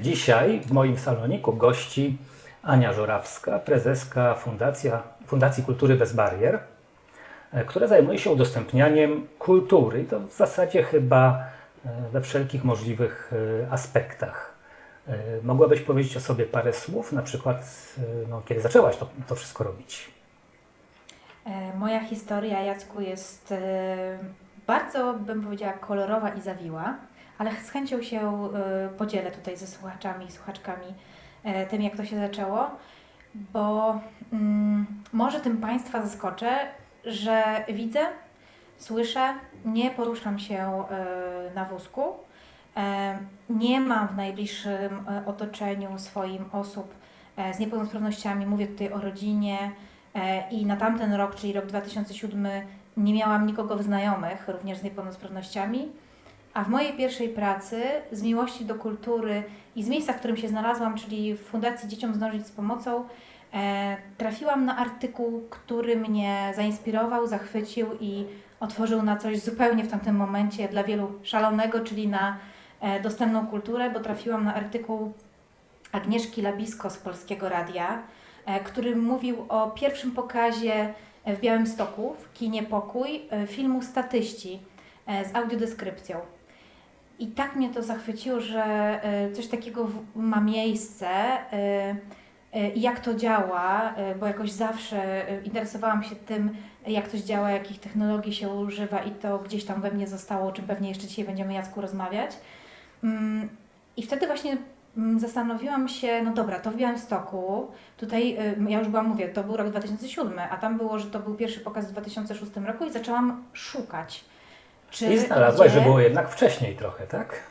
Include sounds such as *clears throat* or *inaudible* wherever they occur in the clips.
Dzisiaj w moim saloniku gości Ania Żorawska, prezeska Fundacja, Fundacji Kultury Bez Barier, e, która zajmuje się udostępnianiem kultury i to w zasadzie chyba e, we wszelkich możliwych e, aspektach. Mogłabyś powiedzieć o sobie parę słów, na przykład no, kiedy zaczęłaś to, to wszystko robić? Moja historia, Jacku, jest bardzo, bym powiedziała, kolorowa i zawiła ale z chęcią się y, podzielę tutaj ze słuchaczami i słuchaczkami e, tym, jak to się zaczęło, bo mm, może tym Państwa zaskoczę, że widzę, słyszę, nie poruszam się na wózku, e, nie mam w najbliższym e, otoczeniu swoim osób z niepełnosprawnościami, mówię tutaj o rodzinie i na tamten rok, czyli rok 2007, nie miałam nikogo w znajomych, również z niepełnosprawnościami. A w mojej pierwszej pracy, z miłości do kultury i z miejsca, w którym się znalazłam, czyli w Fundacji Dzieciom Zdążyć z Pomocą, e, trafiłam na artykuł, który mnie zainspirował, zachwycił i otworzył na coś zupełnie w tamtym momencie dla wielu szalonego, czyli na e, dostępną kulturę, bo trafiłam na artykuł Agnieszki Labisko z Polskiego Radia, e, który mówił o pierwszym pokazie w Białymstoku, w kinie Pokój, e, filmu Statyści e, z audiodeskrypcją. I tak mnie to zachwyciło, że e, coś takiego ma miejsce e, e, i jak to działa, bo jakoś zawsze interesowałam się tym, jak coś działa, jakich technologii się używa i to gdzieś tam we mnie zostało, o czym pewnie jeszcze dzisiaj będziemy Jacku rozmawiać. Mm, I wtedy właśnie zastanowiłam się, no dobra, to w Białymstoku, tutaj ja już byłam, mówię, to był rok 2007, a tam było, że to był pierwszy pokaz w 2006 roku i zaczęłam szukać czy I znalazłaś, gdzie... że było jednak wcześniej trochę, tak?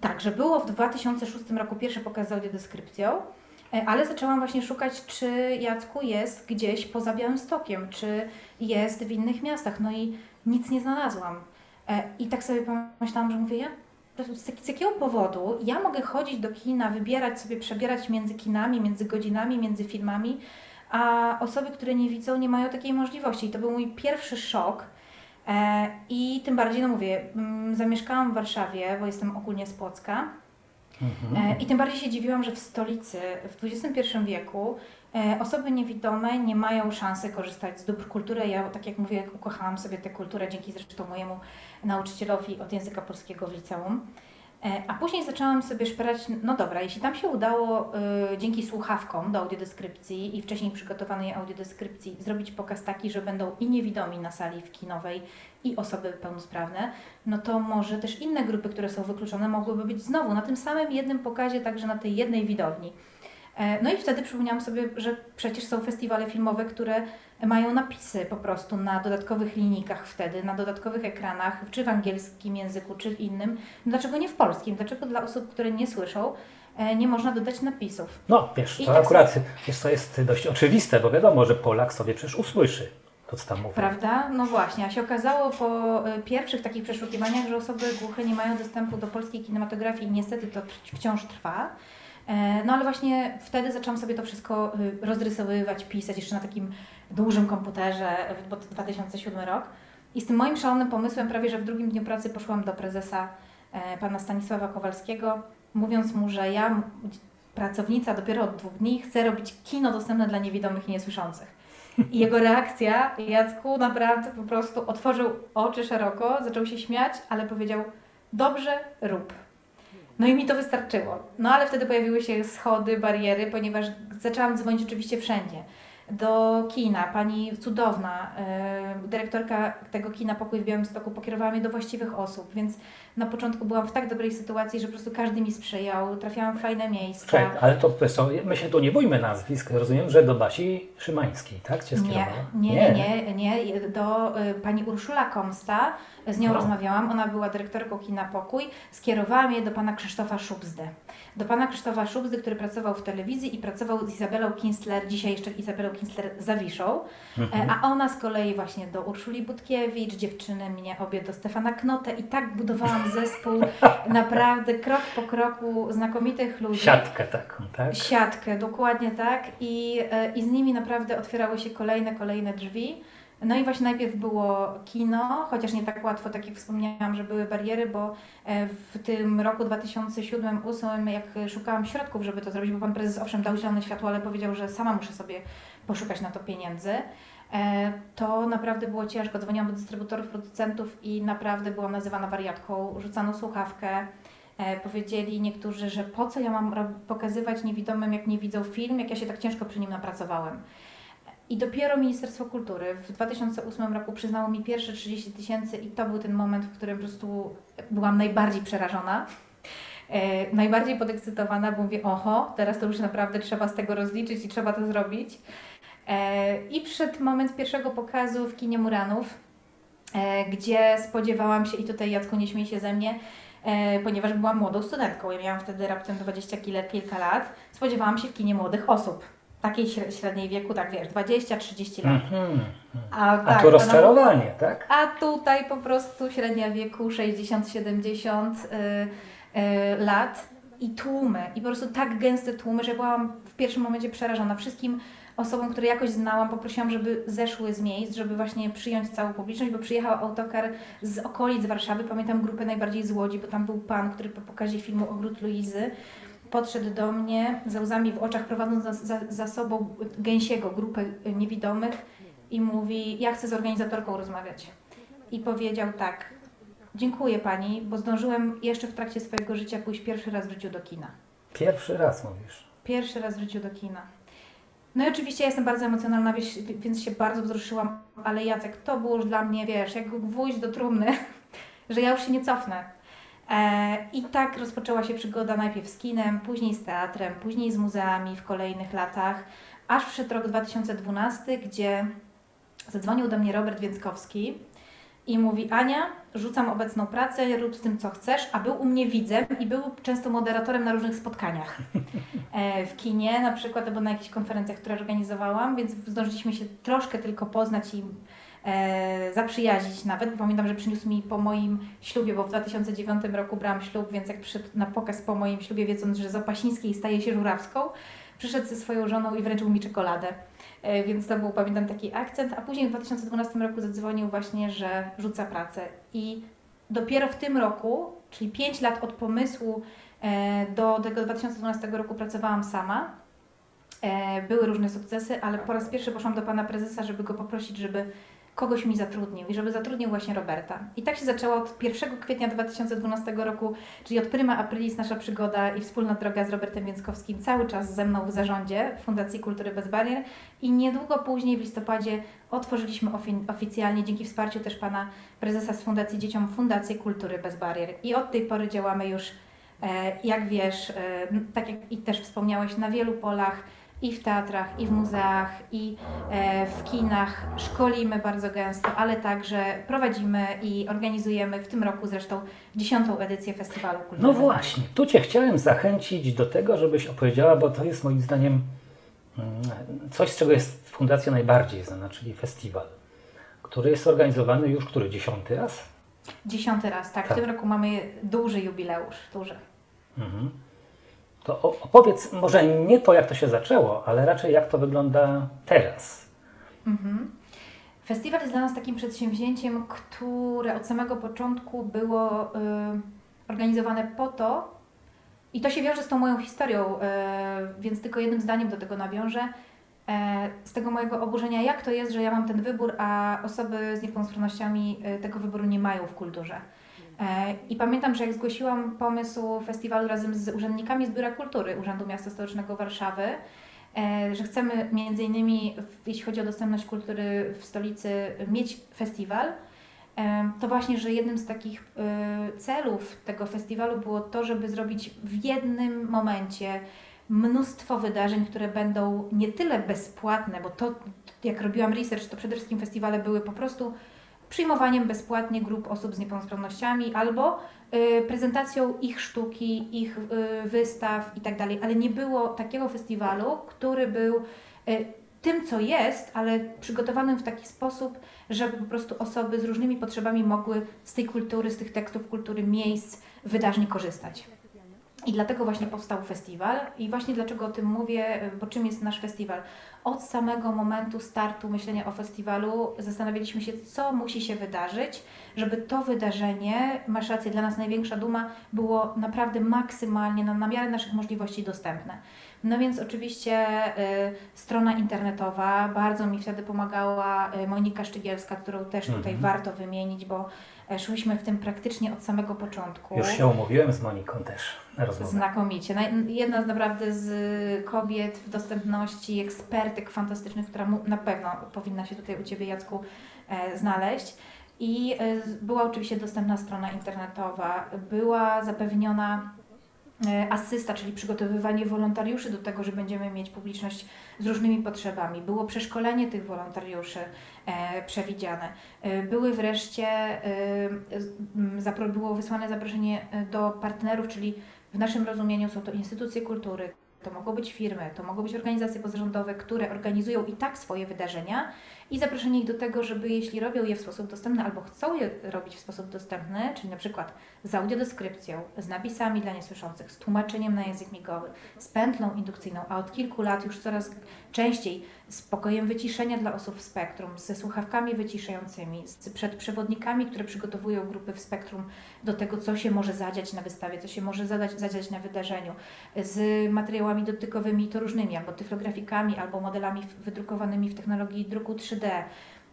Tak, że było w 2006 roku pierwszy pokaz z audiodeskrypcją, e, ale zaczęłam właśnie szukać, czy Jacku jest gdzieś poza Białymstokiem, czy jest w innych miastach. No i nic nie znalazłam. E, I tak sobie pomyślałam, że mówię, ja z jakiego powodu ja mogę chodzić do kina, wybierać sobie, przebierać między kinami, między godzinami, między filmami, a osoby, które nie widzą, nie mają takiej możliwości. I to był mój pierwszy szok, E, I tym bardziej, no mówię, mm, zamieszkałam w Warszawie, bo jestem ogólnie z Płocka. Mhm. E, I tym bardziej się dziwiłam, że w stolicy w XXI wieku osoby niewidome nie mają szansy korzystać z dóbr kultury. Ja, tak jak mówię, ukochałam sobie tę kulturę dzięki zresztą mojemu nauczycielowi od języka polskiego w liceum. E, a później zaczęłam sobie szperać, no dobra, jeśli tam się udało y, dzięki słuchawkom do audiodeskrypcji i wcześniej przygotowanej audiodeskrypcji zrobić pokaz taki, że będą i niewidomi na sali w kinowej i osoby pełnosprawne, no to może też inne grupy, które są wykluczone mogłyby być znowu na tym samym jednym pokazie, także na tej jednej widowni. E, no i wtedy przypomniałam sobie, że przecież są festiwale filmowe, które mają napisy po prostu na dodatkowych linijkach wtedy, na dodatkowych ekranach, czy w angielskim języku, czy w innym. Dlaczego nie w polskim? Dlaczego dla osób, które nie słyszą, e, nie można dodać napisów? No wiesz, to tak akurat jest, to jest dość oczywiste, bo wiadomo, że Polak sobie przecież usłyszy to, co tam mówi. Prawda? No właśnie, a się okazało po e, pierwszych takich przeszukiwaniach, że osoby głuche nie mają dostępu do polskiej kinematografii i niestety to wciąż trwa. E, no ale właśnie wtedy zaczęłam sobie to wszystko y, rozrysowywać, pisać jeszcze na takim dużym komputerze, bo to 2007 rok. I z tym moim szalonym pomysłem prawie, że w drugim dniu pracy poszłam do prezesa e, pana Stanisława Kowalskiego, mówiąc mu, że ja, pracownica dopiero od dwóch dni, chcę robić kino dostępne dla niewidomych i niesłyszących. I jego reakcja, Jacku, naprawdę po prostu otworzył oczy szeroko, zaczął się śmiać, ale powiedział, dobrze, rób. No i mi to wystarczyło. No ale wtedy pojawiły się schody, bariery, ponieważ zaczęłam dzwonić oczywiście wszędzie do kina. Pani cudowna, y, dyrektorka tego kina Pokój w Białymstoku pokierowała mnie do właściwych osób, więc na początku byłam w tak dobrej sytuacji, że po prostu każdy mi sprzyjał, trafiałam w fajne miejsca. Czekaj, ale to, są, my się tu nie bójmy nazwisk, rozumiem, że do Basi Szymańskiej, tak? Cię nie, nie, nie, nie, nie, do y, pani Urszula Komsta, z nią no. rozmawiałam, ona była dyrektorką kina Pokój, skierowała mnie do pana Krzysztofa Szubzdy. Do pana Krzysztofa Szubzdy, który pracował w telewizji i pracował z Izabelą Kinsler, dzisiaj jeszcze Izabelą Kinsler zawiszą, Mhm. a ona z kolei właśnie do Urszuli Budkiewicz, dziewczyny mnie obie do Stefana Knotę i tak budowałam zespół *laughs* naprawdę krok po kroku znakomitych ludzi. Siatkę taką, tak? Siatkę, dokładnie tak. I, e, I z nimi naprawdę otwierały się kolejne, kolejne drzwi. No i właśnie najpierw było kino, chociaż nie tak łatwo, tak jak wspomniałam, że były bariery, bo e, w tym roku 2007-2008, jak szukałam środków, żeby to zrobić, bo pan prezes owszem dał zielone światło, ale powiedział, że sama muszę sobie poszukać na to pieniędzy, e, to naprawdę było ciężko. Dzwoniłam do dystrybutorów, producentów i naprawdę byłam nazywana wariatką. Rzucano słuchawkę. E, powiedzieli niektórzy, że po co ja mam pokazywać niewidomym, jak nie widzą film, jak ja się tak ciężko przy nim napracowałem. I dopiero Ministerstwo Kultury w 2008 roku przyznało mi pierwsze 30 tysięcy i to był ten moment, w którym po prostu byłam najbardziej przerażona. E, najbardziej podekscytowana, bo mówię, oho, teraz to już naprawdę trzeba z tego rozliczyć i trzeba to zrobić. E, I przyszedł moment pierwszego pokazu w kinie Muranów, e, gdzie spodziewałam się, i tutaj Jacku nie śmiej się ze mnie, e, ponieważ byłam młodą studentką, ja miałam wtedy raptem 20 kile, kilka lat, spodziewałam się w kinie młodych osób, takiej śre- średniej wieku, tak wiesz, 20-30 lat. Mhm. A, A tak, tu to rozczarowanie, tak? a tutaj po prostu średnia wieku 60-70 y, y, lat i tłumy. I po prostu tak gęste tłumy, że byłam w pierwszym momencie przerażona. Wszystkim osobom, które jakoś znałam, poprosiłam, żeby zeszły z miejsc, żeby właśnie przyjąć całą publiczność, bo przyjechał autokar z okolic Warszawy. Pamiętam grupę najbardziej z Łodzi, bo tam był pan, który po pokazie filmu Ogród Luizy podszedł do mnie ze łzami w oczach, prowadząc za, za, za sobą gęsiego, grupę niewidomych i mówi, ja chcę z organizatorką rozmawiać. I powiedział tak, dziękuję Pani, bo zdążyłem jeszcze w trakcie swojego życia pójść pierwszy raz w życiu do kina. Pierwszy raz mówisz. Pierwszy raz w życiu do kina. No i oczywiście ja jestem bardzo emocjonalna, więc się bardzo wzruszyłam, ale Jacek, to było już dla mnie, wiesz, jak gwóźdź do trumny, *laughs* że ja już się nie cofnę. E, I tak rozpoczęła się przygoda najpierw z kinem, później z teatrem, później z muzeami w kolejnych latach, aż przyszedł rok 2012, gdzie zadzwonił do mnie Robert Więckowski i mówi Ania, rzucam obecną pracę, rób z tym co chcesz, a był u mnie widzem i był często moderatorem na różnych spotkaniach. E, w kinie na przykład albo na jakichś konferencjach, które organizowałam, więc zdążyliśmy się troszkę tylko poznać i e, zaprzyjaźnić nawet, pamiętam, że przyniósł mi po moim ślubie, bo w 2009 roku brałam ślub, więc jak przyszedł na pokaz po moim ślubie, wiedząc, że z Opasińskiej staje się Żurawską, przyszedł ze swoją żoną i wręczył mi czekoladę. E, Więc to był, pamiętam, taki akcent. A później w 2012 roku zadzwonił właśnie, że rzuca pracę. I dopiero w tym roku, czyli 5 lat od pomysłu e, do tego 2012 roku pracowałam sama. Były różne sukcesy, ale po raz pierwszy poszłam do pana prezesa, żeby go poprosić, żeby kogoś mi zatrudnił i żeby zatrudnił właśnie Roberta. I tak się zaczęło od 1 kwietnia 2012 roku, czyli od prima aprilis nasza przygoda i wspólna droga z Robertem Więckowskim cały czas ze mną w zarządzie Fundacji Kultury Bez Barier i niedługo później w listopadzie otworzyliśmy ofi- oficjalnie dzięki wsparciu też pana prezesa z Fundacji Dzieciom Fundację Kultury Bez Barier i od tej pory działamy już e, jak wiesz, e, tak jak i też wspomniałeś, na wielu polach i w teatrach, i w muzeach, i e, w kinach. Szkolimy bardzo gęsto, ale także prowadzimy i organizujemy w tym roku zresztą dziesiątą edycję Festiwalu Kultury. No właśnie, tu Cię chciałem zachęcić do tego, żebyś opowiedziała, bo to jest moim zdaniem mm, coś, z czego jest Fundacja najbardziej znana, czyli festiwal, który jest organizowany już który dziesiąty raz. Dziesiąty raz, tak. Tak. W tym roku mamy duży jubileusz, duży. Mhm. To opowiedz może nie to, jak to się zaczęło, ale raczej jak to wygląda teraz. Mhm. Festiwal jest dla nas takim przedsięwzięciem, które od samego początku było y, organizowane po to, i to się wiąże z tą moją historią, y, więc tylko jednym zdaniem do tego nawiążę, e, z tego mojego oburzenia, jak to jest, że ja mam ten wybór, a osoby z niepełnosprawnościami y, tego wyboru nie mają w kulturze. E, I pamiętam, że jak zgłosiłam pomysł festiwalu razem z urzędnikami z Biura Kultury Urzędu Miasta Stołecznego Warszawy, e, że chcemy między innymi, jeśli chodzi o dostępność kultury w stolicy, mieć festiwal, e, to właśnie, że jednym z takich celów tego festiwalu było to, żeby zrobić w jednym momencie mnóstwo wydarzeń, które będą nie tyle bezpłatne, bo to, jak robiłam research, to przede wszystkim festiwale były po prostu przyjmowaniem bezpłatnie grup osób z niepełnosprawnościami albo y, prezentacją ich sztuki, ich y, wystaw i tak ale nie było takiego festiwalu, który był y, tym, co jest, ale przygotowanym w taki sposób, żeby po prostu osoby z różnymi potrzebami mogły z tej kultury, z tych tekstów kultury, miejsc, wydarzeń korzystać. I dlatego właśnie powstał festiwal. I właśnie dlaczego o tym mówię, bo czym jest nasz festiwal? Od samego momentu startu myślenia o festiwalu zastanawialiśmy się, co musi się wydarzyć, żeby to wydarzenie, masz rację, dla nas największa duma, było naprawdę maksymalnie na, na miarę naszych możliwości dostępne. No więc oczywiście y, strona internetowa, bardzo mi wtedy pomagała y, Monika Szczygielska, którą też tutaj Mhm. warto wymienić, bo szłyśmy w tym praktycznie od samego początku. Już się umówiłem z Moniką też na rozmowę. Znakomicie. Jedna z naprawdę z kobiet w dostępności, ekspertyk fantastycznych, która na pewno powinna się tutaj u Ciebie, Jacku, e, znaleźć. I e, była oczywiście dostępna strona internetowa, była zapewniona e, asysta, czyli przygotowywanie wolontariuszy do tego, że będziemy mieć publiczność z różnymi potrzebami. Było przeszkolenie tych wolontariuszy e, przewidziane. E, były wreszcie, e, było wysłane zaproszenie e, do partnerów, czyli w naszym rozumieniu są to instytucje kultury, to mogą być firmy, to mogą być organizacje pozarządowe, które organizują i tak swoje wydarzenia i zaproszenie ich do tego, żeby jeśli robią je w sposób dostępny albo chcą je robić w sposób dostępny, czyli na przykład z audiodeskrypcją, z napisami dla niesłyszących, z tłumaczeniem na język migowy, z pętlą indukcyjną, a od kilku lat już coraz częściej z pokojem wyciszenia dla osób w spektrum, ze słuchawkami wyciszającymi, z przed przewodnikami, które przygotowują grupy w spektrum do tego, co się może zadziać na wystawie, co się może zadać, zadziać na wydarzeniu, z materiałami dotykowymi to różnymi, albo tyflografikami, albo modelami wydrukowanymi w technologii druku 3D.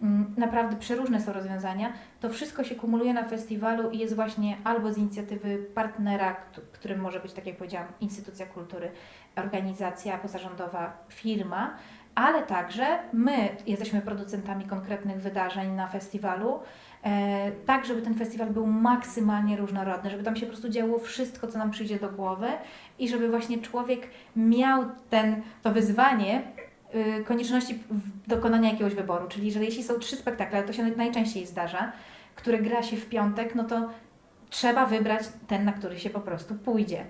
Mm, Naprawdę przeróżne są rozwiązania. To wszystko się kumuluje na festiwalu i jest właśnie albo z inicjatywy partnera, któ- którym może być, tak jak powiedziałam, instytucja kultury, organizacja pozarządowa, firma, ale także my jesteśmy producentami konkretnych wydarzeń na festiwalu, e, tak żeby ten festiwal był maksymalnie różnorodny, żeby tam się po prostu działo wszystko, co nam przyjdzie do głowy i żeby właśnie człowiek miał ten, to wyzwanie konieczności w- dokonania jakiegoś wyboru. Czyli, że jeśli są trzy spektakle, to się najczęściej zdarza, które gra się w piątek, no to trzeba wybrać ten, na który się po prostu pójdzie.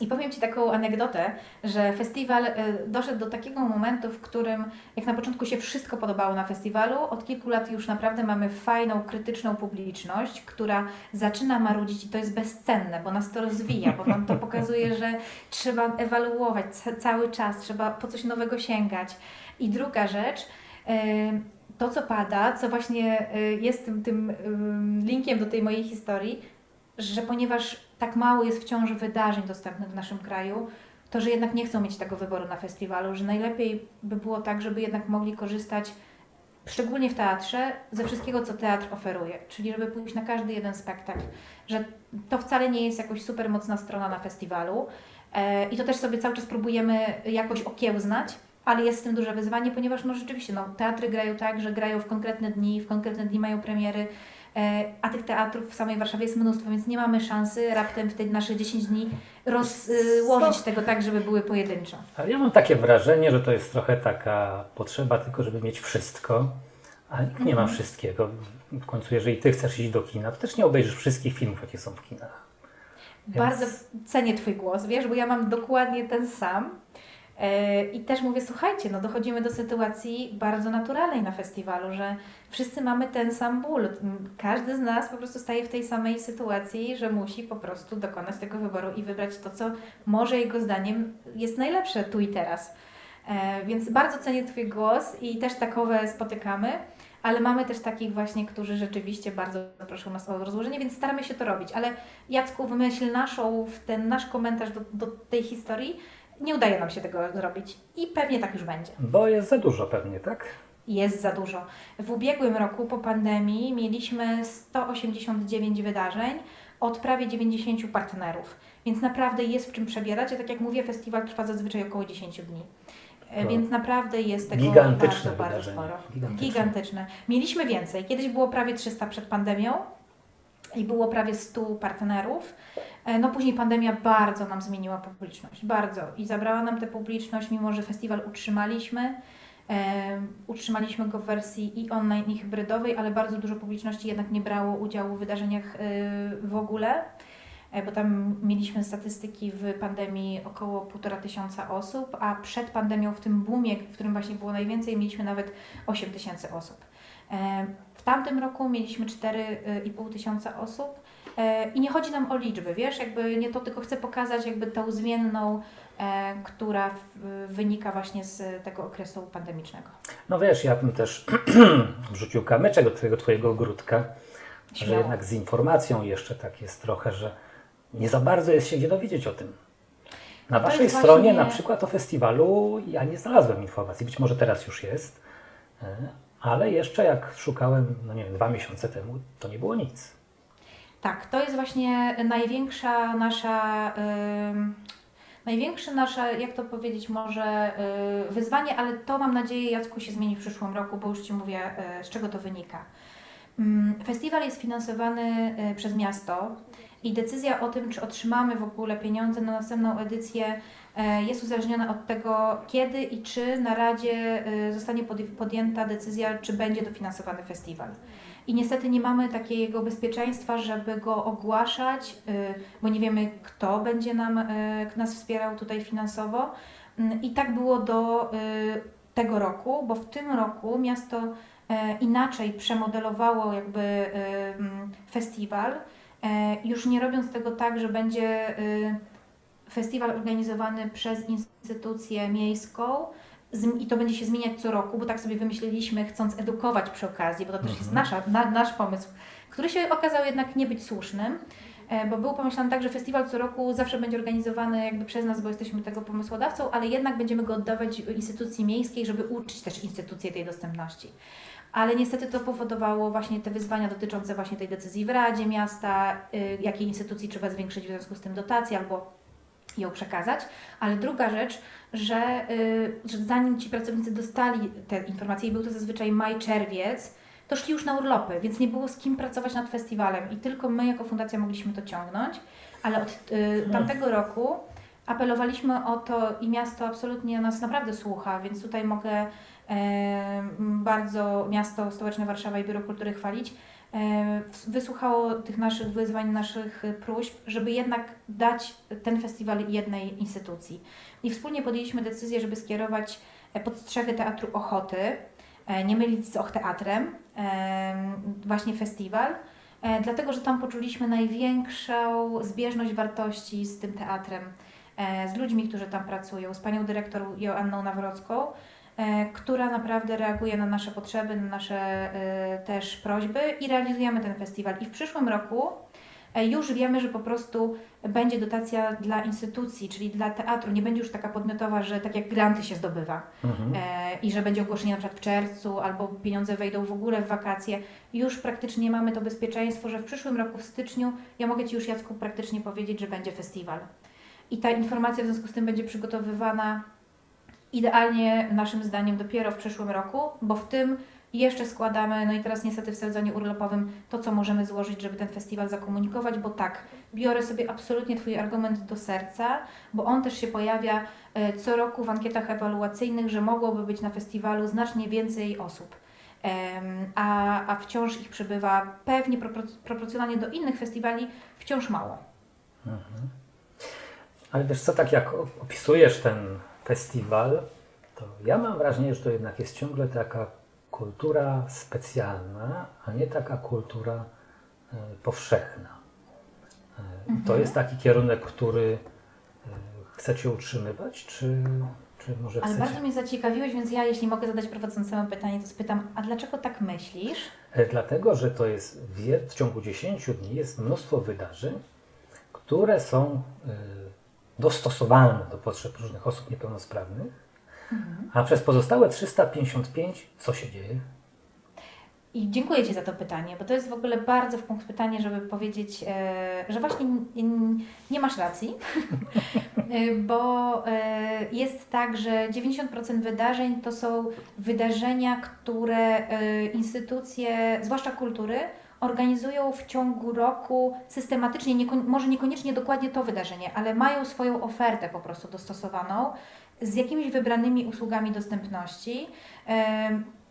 I powiem Ci taką anegdotę, że festiwal e, doszedł do takiego momentu, w którym jak na początku się wszystko podobało na festiwalu, od kilku lat już naprawdę mamy fajną, krytyczną publiczność, która zaczyna marudzić i to jest bezcenne, bo nas to rozwija, bo nam to pokazuje, że trzeba ewaluować ca- cały czas, trzeba po coś nowego sięgać. I druga rzecz, e, to co pada, co właśnie e, jest tym, tym ym, linkiem do tej mojej historii, że ponieważ tak mało jest wciąż wydarzeń dostępnych w naszym kraju, to że jednak nie chcą mieć tego wyboru na festiwalu, że najlepiej by było tak, żeby jednak mogli korzystać, szczególnie w teatrze, ze wszystkiego, co teatr oferuje. Czyli żeby pójść na każdy jeden spektakl, że to wcale nie jest jakoś super mocna strona na festiwalu e, i to też sobie cały czas próbujemy jakoś okiełznać, ale jest z tym duże wyzwanie, ponieważ no rzeczywiście no, teatry grają tak, że grają w konkretne dni, w konkretne dni mają premiery, a tych teatrów w samej Warszawie jest mnóstwo, więc nie mamy szansy raptem w te nasze 10 dni rozłożyć tego tak, żeby były pojedynczo. Ale ja mam takie wrażenie, że to jest trochę taka potrzeba tylko, żeby mieć wszystko, a nikt nie ma Mhm. wszystkiego. W końcu, jeżeli ty chcesz iść do kina, to też nie obejrzysz wszystkich filmów, jakie są w kinach. Więc- Bardzo cenię Twój głos, wiesz, bo ja mam dokładnie ten sam. E, I też mówię, słuchajcie, no dochodzimy do sytuacji bardzo naturalnej na festiwalu, że wszyscy mamy ten sam ból. Każdy z nas po prostu staje w tej samej sytuacji, że musi po prostu dokonać tego wyboru i wybrać to, co może jego zdaniem jest najlepsze tu i teraz. E, Więc bardzo cenię Twój głos i też takowe spotykamy, ale mamy też takich właśnie, którzy rzeczywiście bardzo proszą nas o rozłożenie, więc staramy się to robić. Ale Jacku, wymyśl naszą, ten nasz komentarz do, do tej historii. Nie udaje nam się tego zrobić i pewnie tak już będzie. Bo jest za dużo pewnie, tak? Jest za dużo. W ubiegłym roku po pandemii mieliśmy 189 wydarzeń od prawie 90 partnerów, więc naprawdę jest w czym przebierać. A tak jak mówię, festiwal trwa zazwyczaj około 10 dni. E, To Więc naprawdę jest tego gigantyczne bardzo, bardzo sporo. Gigantyczne. Gigantyczne. Mieliśmy więcej. Kiedyś było prawie 300 przed pandemią i było prawie 100 partnerów. E, No później pandemia bardzo nam zmieniła publiczność, bardzo. I zabrała nam tę publiczność, mimo że festiwal utrzymaliśmy. Utrzymaliśmy go w wersji i online, i hybrydowej, ale bardzo dużo publiczności jednak nie brało udziału w wydarzeniach e, w ogóle. e, bo tam mieliśmy statystyki w pandemii około półtora tysiąca osób, a przed pandemią w tym boomie, w którym właśnie było najwięcej, mieliśmy nawet 8 tysięcy osób. W tamtym roku mieliśmy 4,5 tysiąca osób i nie chodzi nam o liczby, wiesz, jakby nie to, tylko chcę pokazać jakby tą zmienną E, która wynika właśnie z tego okresu pandemicznego. No wiesz, ja bym też *clears throat* wrzucił kamyczek do tego Twojego ogródka, Śmiało. że jednak z informacją jeszcze tak jest trochę, że nie za bardzo jest się gdzie dowiedzieć o tym. Na to Waszej stronie właśnie... na przykład o festiwalu ja nie znalazłem informacji, być może teraz już jest, e, ale jeszcze jak szukałem, no nie wiem, dwa miesiące temu, to nie było nic. Tak, to jest właśnie największa nasza... Yy Największe nasze, jak to powiedzieć, może y, wyzwanie, ale to mam nadzieję, Jacku, się zmieni w przyszłym roku, bo już Ci mówię, y, z czego to wynika. Mm, festiwal jest finansowany y, przez miasto i decyzja o tym, czy otrzymamy w ogóle pieniądze na następną edycję, jest uzależniona od tego, kiedy i czy na Radzie zostanie podjęta decyzja, czy będzie dofinansowany festiwal i niestety nie mamy takiego bezpieczeństwa, żeby go ogłaszać, y, bo nie wiemy, kto będzie nam, y, nas wspierał tutaj finansowo. Mm, I tak było do y, tego roku, bo w tym roku miasto inaczej przemodelowało jakby mm, festiwal, już nie robiąc tego tak, że będzie festiwal organizowany przez instytucję miejską, i to będzie się zmieniać co roku, bo tak sobie wymyśliliśmy, chcąc edukować przy okazji, bo to też jest mhm. nasza, na, nasz pomysł, który się okazał jednak nie być słusznym, e, bo był pomyślany tak, że festiwal co roku zawsze będzie organizowany jakby przez nas, bo jesteśmy tego pomysłodawcą, ale jednak będziemy go oddawać instytucji miejskiej, żeby uczyć też instytucje tej dostępności. Ale niestety to powodowało właśnie te wyzwania dotyczące właśnie tej decyzji w Radzie Miasta, y, jakiej instytucji trzeba zwiększyć w związku z tym dotację albo ją przekazać. Ale druga rzecz, że, y, że zanim ci pracownicy dostali te informacje, i był to zazwyczaj maj, czerwiec, to szli już na urlopy, więc nie było z kim pracować nad festiwalem i tylko my jako fundacja mogliśmy to ciągnąć, ale od y, tamtego roku apelowaliśmy o to i miasto absolutnie nas naprawdę słucha, więc tutaj mogę e, bardzo miasto stołeczne Warszawa i Biuro Kultury chwalić, wysłuchało tych naszych wyzwań, naszych próśb, żeby jednak dać ten festiwal jednej instytucji. I wspólnie podjęliśmy decyzję, żeby skierować e, pod strzechy Teatru Ochoty, e, nie mylić z Och-Teatrem, właśnie festiwal, dlatego że tam poczuliśmy największą zbieżność wartości z tym teatrem, z ludźmi, którzy tam pracują, z panią dyrektor Joanną Nawrocką, E, która naprawdę reaguje na nasze potrzeby, na nasze e, też prośby i realizujemy ten festiwal. I w przyszłym roku e, już wiemy, że po prostu będzie dotacja dla instytucji, czyli dla teatru. Nie będzie już taka podmiotowa, że tak jak granty się zdobywa mhm. i że będzie ogłoszenie na przykład w czerwcu albo pieniądze wejdą w ogóle w wakacje. Już praktycznie mamy to bezpieczeństwo, że w przyszłym roku w styczniu, ja mogę Ci już Jacku praktycznie powiedzieć, że będzie festiwal. I ta informacja w związku z tym będzie przygotowywana idealnie naszym zdaniem dopiero w przyszłym roku, bo w tym jeszcze składamy, no i teraz niestety w sezonie urlopowym to, co możemy złożyć, żeby ten festiwal zakomunikować, bo tak, biorę sobie absolutnie Twój argument do serca, bo on też się pojawia e, co roku w ankietach ewaluacyjnych, że mogłoby być na festiwalu znacznie więcej osób. A, a wciąż ich przybywa pewnie proporcjonalnie do innych festiwali wciąż mało. Mhm. Ale wiesz co, tak jak opisujesz ten festiwal, to ja mam wrażenie, że to jednak jest ciągle taka kultura specjalna, a nie taka kultura e, powszechna. E, mhm. To jest taki kierunek, który e, chcecie utrzymywać, czy, czy może Ale chcecie... bardzo mnie zaciekawiłeś, więc ja, jeśli mogę zadać prowadzącemu pytanie, to spytam, a dlaczego tak myślisz? Dlatego, że to jest w, w ciągu 10 dni jest mnóstwo wydarzeń, które są dostosowane do potrzeb różnych osób niepełnosprawnych, mhm. a przez pozostałe 355 co się dzieje? I dziękuję Ci za to pytanie, bo to jest w ogóle bardzo w punkt pytanie, żeby powiedzieć, e, że właśnie nie masz racji, *laughs* e, bo e, jest tak, że 90% wydarzeń to są wydarzenia, które instytucje, zwłaszcza kultury, organizują w ciągu roku systematycznie, nieko, może niekoniecznie dokładnie to wydarzenie, ale mają swoją ofertę po prostu dostosowaną z jakimiś wybranymi usługami dostępności.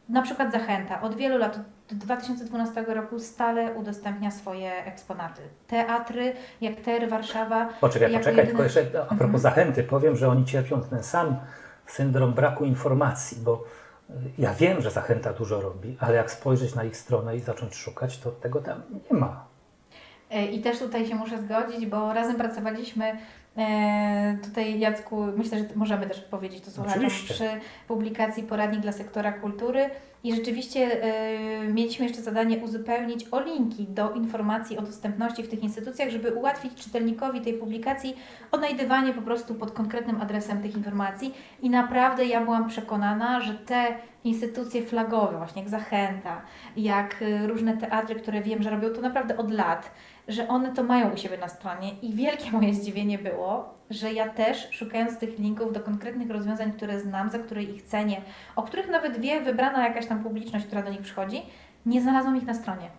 Na przykład Zachęta od wielu lat, od 2012 roku stale udostępnia swoje eksponaty. Teatry, jak Tery Warszawa. Poczekaj, poczekaj, jedyny- tylko jeszcze a propos Mhm. zachęty powiem, że oni cierpią ten sam syndrom braku informacji, bo ja wiem, że zachęta dużo robi, ale jak spojrzeć na ich stronę i zacząć szukać, to tego tam nie ma. E, I też tutaj się muszę zgodzić, bo razem pracowaliśmy e, tutaj Jacku, myślę, że możemy też powiedzieć to słuchaczom, Oczywiście. przy publikacji Poradnik dla sektora kultury i rzeczywiście e, mieliśmy jeszcze zadanie uzupełnić o linki do informacji o dostępności w tych instytucjach, żeby ułatwić czytelnikowi tej publikacji odnajdywanie po prostu pod konkretnym adresem tych informacji. I naprawdę ja byłam przekonana, że te instytucje flagowe, właśnie jak Zachęta, jak y, różne teatry, które wiem, że robią to naprawdę od lat, że one to mają u siebie na stronie. I wielkie moje zdziwienie było, że ja też szukając tych linków do konkretnych rozwiązań, które znam, za które ich cenię, o których nawet wie wybrana jakaś tam publiczność, która do nich przychodzi, nie znalazłam ich na stronie.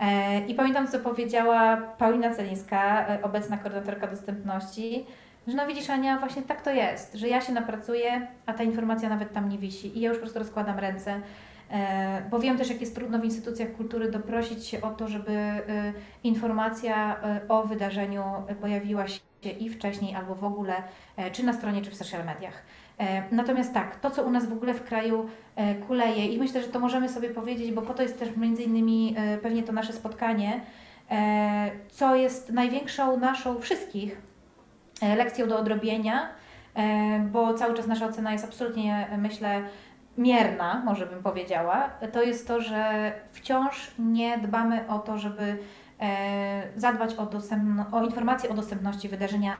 E, I pamiętam, co powiedziała Paulina Celińska, e, obecna koordynatorka dostępności, że no widzisz Ania, właśnie tak to jest, że ja się napracuję, a ta informacja nawet tam nie wisi i ja już po prostu rozkładam ręce, bo wiem też, jak jest trudno w instytucjach kultury doprosić się o to, żeby e, informacja e, o wydarzeniu e, pojawiła się i wcześniej, albo w ogóle, e, czy na stronie, czy w social mediach. E, Natomiast tak, to co u nas w ogóle w kraju e, kuleje i myślę, że to możemy sobie powiedzieć, bo po to jest też między innymi e, pewnie to nasze spotkanie, e, co jest największą naszą wszystkich e, lekcją do odrobienia, e, bo cały czas nasza ocena jest absolutnie, e, myślę, mierna, może bym powiedziała, to jest to, że wciąż nie dbamy o to, żeby e, zadbać o, dostępno, o informacje o dostępności wydarzenia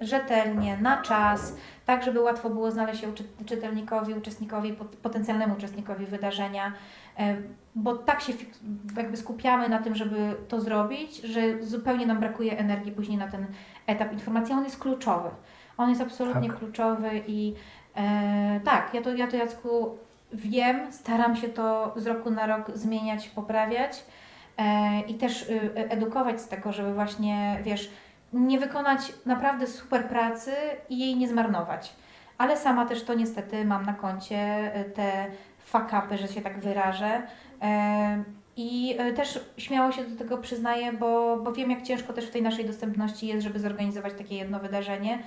rzetelnie, na czas, tak żeby łatwo było znaleźć się czytelnikowi, uczestnikowi, pot- potencjalnemu uczestnikowi wydarzenia, e, bo tak się jakby skupiamy na tym, żeby to zrobić, że zupełnie nam brakuje energii później na ten etap informacji. On jest kluczowy. On jest absolutnie Tak. kluczowy i e, tak, ja to, ja to Jacku wiem, staram się to z roku na rok zmieniać, poprawiać e, i też y, edukować z tego, żeby właśnie, wiesz, nie wykonać naprawdę super pracy i jej nie zmarnować. Ale sama też to niestety mam na koncie y, te fuck-upy, że się tak wyrażę. E, I y, też śmiało się do tego przyznaję, bo, bo wiem, jak ciężko też w tej naszej dostępności jest, żeby zorganizować takie jedno wydarzenie.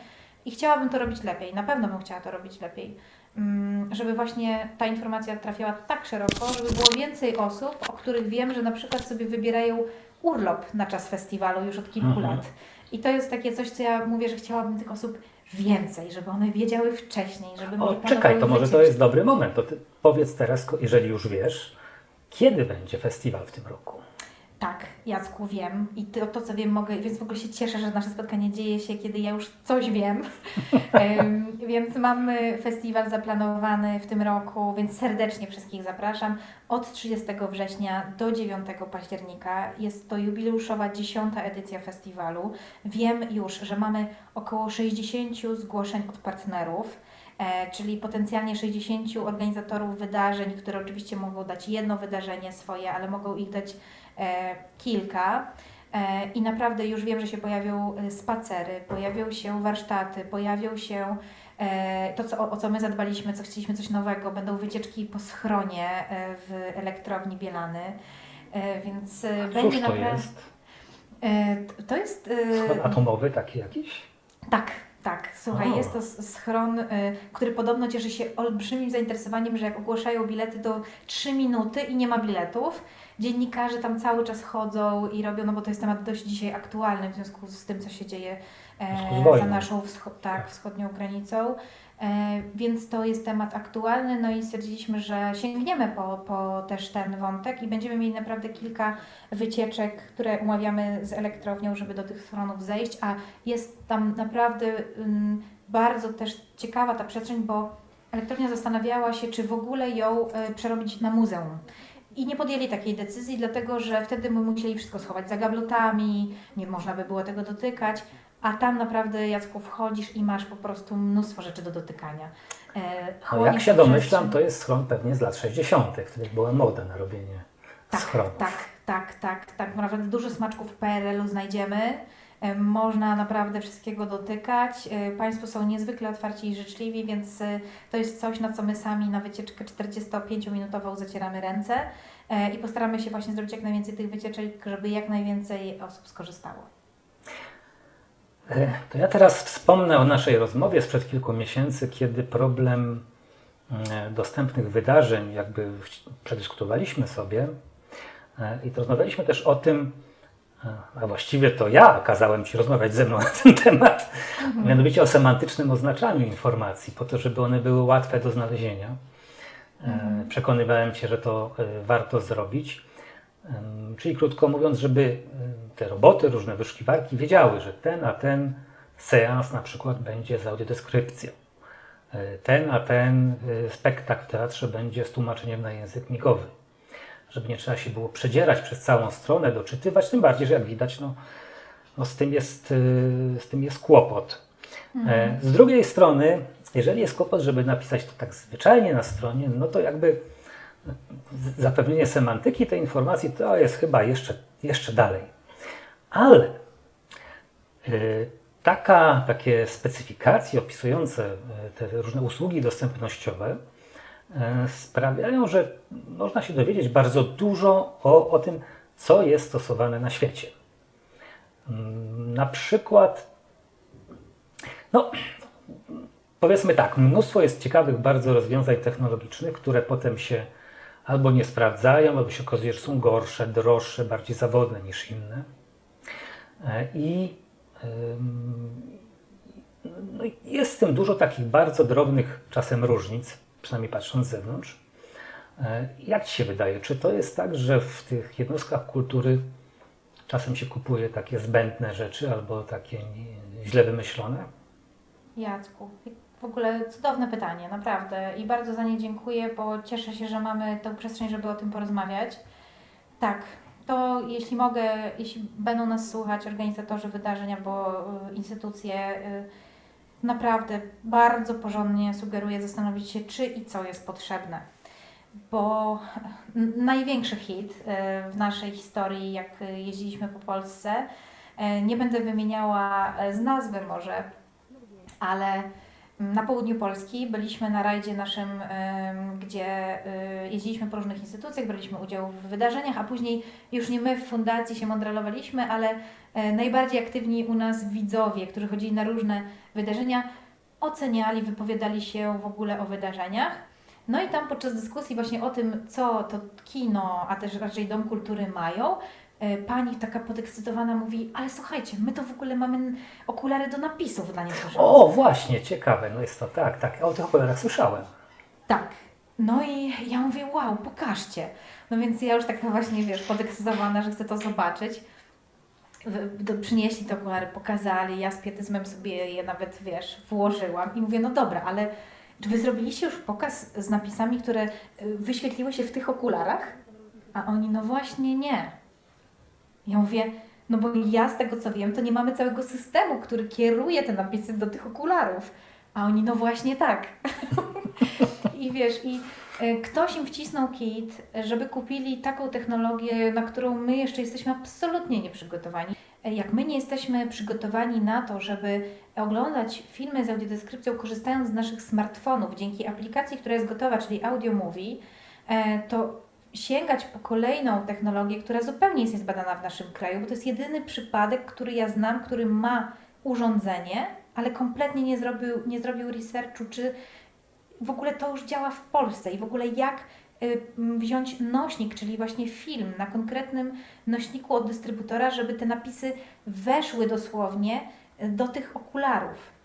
I chciałabym to robić lepiej, na pewno bym chciała to robić lepiej. Mm, Żeby właśnie ta informacja trafiała tak szeroko, żeby było więcej osób, o których wiem, że na przykład sobie wybierają urlop na czas festiwalu już od kilku Mhm. lat. I to jest takie coś, co ja mówię, że chciałabym tych osób więcej, żeby one wiedziały wcześniej, żeby O, czekaj, to może to wycieczki. jest dobry moment. To powiedz teraz, jeżeli już wiesz, kiedy będzie festiwal w tym roku? Tak, Jacku, wiem. I to, to, co wiem, mogę, więc w ogóle się cieszę, że nasze spotkanie dzieje się, kiedy ja już coś wiem. *laughs* Em, więc mamy festiwal zaplanowany w tym roku, więc serdecznie wszystkich zapraszam. Od 30 września do 9 października jest to jubileuszowa 10. edycja festiwalu. Wiem już, że mamy około 60 zgłoszeń od partnerów. E, czyli potencjalnie 60 organizatorów wydarzeń, które oczywiście mogą dać jedno wydarzenie swoje, ale mogą ich dać kilka. E, I naprawdę już wiem, że się pojawią e, spacery, pojawią się warsztaty, pojawią się e, to, co, o, co my zadbaliśmy, co chcieliśmy coś nowego. Będą wycieczki po schronie e, w elektrowni Bielany. E, Więc e, Cóż będzie to naprawdę. jest? E, To jest. e, Schron atomowy taki jakiś? tak, tak. Słuchaj, O. jest to schron, który podobno cieszy się olbrzymim zainteresowaniem, że jak ogłaszają bilety to 3 minuty i nie ma biletów. Dziennikarze tam cały czas chodzą i robią, no bo to jest temat dość dzisiaj aktualny w związku z tym, co się dzieje e, za naszą wscho- tak, wschodnią granicą. E, więc to jest temat aktualny, no i stwierdziliśmy, że sięgniemy po, po też ten wątek i będziemy mieli naprawdę kilka wycieczek, które umawiamy z elektrownią, żeby do tych schronów zejść, a jest tam naprawdę ym, bardzo też ciekawa ta przestrzeń, bo elektrownia zastanawiała się, czy w ogóle ją y, przerobić na muzeum. I nie podjęli takiej decyzji, dlatego że wtedy my musieli wszystko schować za gablotami, nie można by było tego dotykać, a tam naprawdę, Jacku, wchodzisz i masz po prostu mnóstwo rzeczy do dotykania. E, No, jak się domyślam, to jest schron pewnie z lat 60., których była moda na robienie Tak, schronów. tak, tak, tak, tak. Naprawdę dużo smaczków PRL-u znajdziemy. E, Można naprawdę wszystkiego dotykać. E, Państwo są niezwykle otwarci i życzliwi, więc e, to jest coś, na co my sami na wycieczkę 45-minutową zacieramy ręce i postaramy się właśnie zrobić jak najwięcej tych wycieczek, żeby jak najwięcej osób skorzystało. To ja teraz wspomnę o naszej rozmowie sprzed kilku miesięcy, kiedy problem e, dostępnych wydarzeń jakby przedyskutowaliśmy sobie i to rozmawialiśmy też o tym, a właściwie to ja kazałem Ci rozmawiać ze mną na ten temat, mianowicie o semantycznym oznaczaniu informacji, po to, żeby one były łatwe do znalezienia. E, Przekonywałem Cię, że to e, warto zrobić. Czyli krótko mówiąc, żeby em, te roboty, różne wyszukiwarki wiedziały, że ten a ten seans na przykład będzie z audiodeskrypcją. E, Ten a ten e, spektakl w teatrze będzie z tłumaczeniem na język migowy. Żeby nie trzeba się było przedzierać przez całą stronę, doczytywać, tym bardziej, że jak widać, no, no z, tym jest, e, z tym jest kłopot. E, Z drugiej strony, jeżeli jest kłopot, żeby napisać to tak zwyczajnie na stronie, no to jakby zapewnienie semantyki tej informacji to jest chyba jeszcze, jeszcze dalej. Ale y, taka, takie specyfikacje opisujące y, te różne usługi dostępnościowe y, sprawiają, że można się dowiedzieć bardzo dużo o, o tym, co jest stosowane na świecie. Mm, Na przykład, no, powiedzmy tak, mnóstwo jest ciekawych bardzo rozwiązań technologicznych, które potem się albo nie sprawdzają, albo się okazuje, że są gorsze, droższe, bardziej zawodne niż inne. E, I no, jest w tym dużo takich bardzo drobnych czasem różnic, przynajmniej patrząc z zewnątrz. E, Jak Ci się wydaje, czy to jest tak, że w tych jednostkach kultury czasem się kupuje takie zbędne rzeczy albo takie źle wymyślone? Jacku, w ogóle cudowne pytanie, naprawdę. I bardzo za nie dziękuję, bo cieszę się, że mamy tę przestrzeń, żeby o tym porozmawiać. Tak, to jeśli mogę, jeśli będą nas słuchać organizatorzy wydarzeń albo y, instytucje, y, naprawdę bardzo porządnie sugeruję zastanowić się, czy i co jest potrzebne. Bo największy hit y, w naszej historii, jak jeździliśmy po Polsce, y, nie będę wymieniała y, z nazwy może, ale na południu Polski byliśmy na rajdzie naszym, gdzie y, jeździliśmy po różnych instytucjach, braliśmy udział w wydarzeniach, a później już nie my w fundacji się mądralowaliśmy, ale e, najbardziej aktywni u nas widzowie, którzy chodzili na różne wydarzenia, oceniali, wypowiadali się w ogóle o wydarzeniach. No i tam podczas dyskusji właśnie o tym, co to kino, a też raczej Dom Kultury mają, e, pani taka podekscytowana mówi, ale słuchajcie, my to w ogóle mamy okulary do napisów dla niektórych. O, właśnie, ciekawe, no jest to tak, tak, o tych okularach słyszałem. Tak. No i ja mówię, wow, pokażcie. No więc ja już taka *laughs* właśnie, wiesz, podekscytowana, że chcę to zobaczyć. Przynieśli te okulary, pokazali, ja z pietyzmem sobie je nawet, wiesz, włożyłam i mówię, no dobra, ale czy Wy zrobiliście już pokaz z napisami, które y, wyświetliły się w tych okularach? A oni, no właśnie nie. Ja mówię, no bo ja z tego co wiem, to nie mamy całego systemu, który kieruje te napisy do tych okularów. A oni, no właśnie tak. *laughs* I wiesz, i e, ktoś im wcisnął kit, żeby kupili taką technologię, na którą my jeszcze jesteśmy absolutnie nieprzygotowani. E, Jak my nie jesteśmy przygotowani na to, żeby oglądać filmy z audiodeskrypcją korzystając z naszych smartfonów dzięki aplikacji, która jest gotowa, czyli Audio Movie, e, to sięgać po kolejną technologię, która zupełnie jest niezbadana w naszym kraju, bo to jest jedyny przypadek, który ja znam, który ma urządzenie, ale kompletnie nie zrobił, nie zrobił researchu, czy w ogóle to już działa w Polsce i w ogóle jak y, wziąć nośnik, czyli właśnie film na konkretnym nośniku od dystrybutora, żeby te napisy weszły dosłownie y, do tych okularów.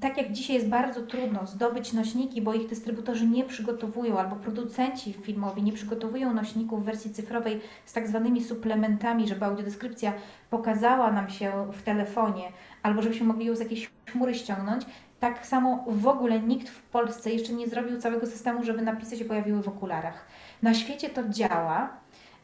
Tak jak dzisiaj jest bardzo trudno zdobyć nośniki, bo ich dystrybutorzy nie przygotowują, albo producenci filmowi nie przygotowują nośników w wersji cyfrowej z tak zwanymi suplementami, żeby audiodeskrypcja pokazała nam się w telefonie, albo żebyśmy mogli ją z jakiejś chmury ściągnąć, tak samo w ogóle nikt w Polsce jeszcze nie zrobił całego systemu, żeby napisy się pojawiły w okularach. Na świecie to działa,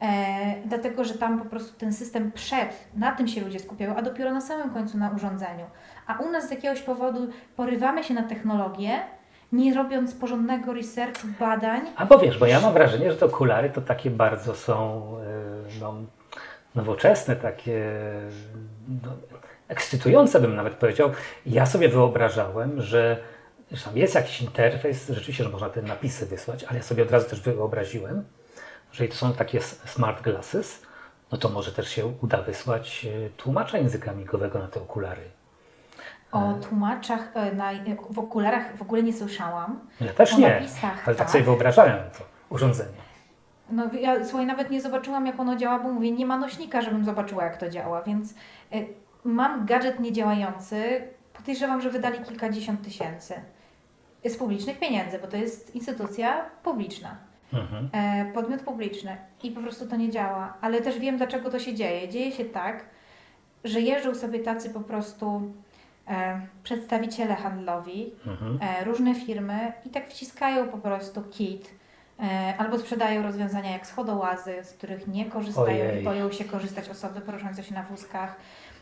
e, dlatego że tam po prostu ten system przed, na tym się ludzie skupiają, a dopiero na samym końcu na urządzeniu. A u nas z jakiegoś powodu porywamy się na technologię, nie robiąc porządnego researchu, badań. A bo wiesz, bo ja mam wrażenie, że te okulary to takie bardzo są, y, no, nowoczesne, takie no, ekscytujące bym nawet powiedział. Ja sobie wyobrażałem, że tam jest jakiś interfejs, rzeczywiście, że można te napisy wysłać, ale ja sobie od razu też wyobraziłem, że to są takie smart glasses, no to może też się uda wysłać e, tłumacza języka migowego na te okulary. O tłumaczach e, na, w okularach w ogóle nie słyszałam. Ja też o nie, napisach, ale tak tak. sobie wyobrażałem to urządzenie. No ja słuchaj, nawet nie zobaczyłam jak ono działa, bo mówię, nie ma nośnika, żebym zobaczyła jak to działa, więc y, mam gadżet niedziałający, podejrzewam, że wydali kilkadziesiąt tysięcy z publicznych pieniędzy, bo to jest instytucja publiczna, Mhm. e, podmiot publiczny i po prostu to nie działa. Ale też wiem, dlaczego to się dzieje. Dzieje się tak, że jeżdżą sobie tacy po prostu e, przedstawiciele handlowi, Mhm. e, różne firmy i tak wciskają po prostu kit e, albo sprzedają rozwiązania jak schodołazy, z których nie korzystają Ojej. i boją się korzystać osoby poruszające się na wózkach.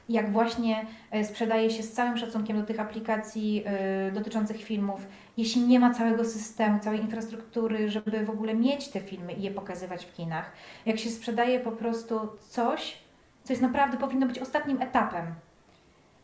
Jak właśnie e, sprzedaje się z całym szacunkiem do tych aplikacji e, dotyczących filmów, jeśli nie ma całego systemu, całej infrastruktury, żeby w ogóle mieć te filmy i je pokazywać w kinach. Jak się sprzedaje po prostu coś, co jest naprawdę powinno być ostatnim etapem.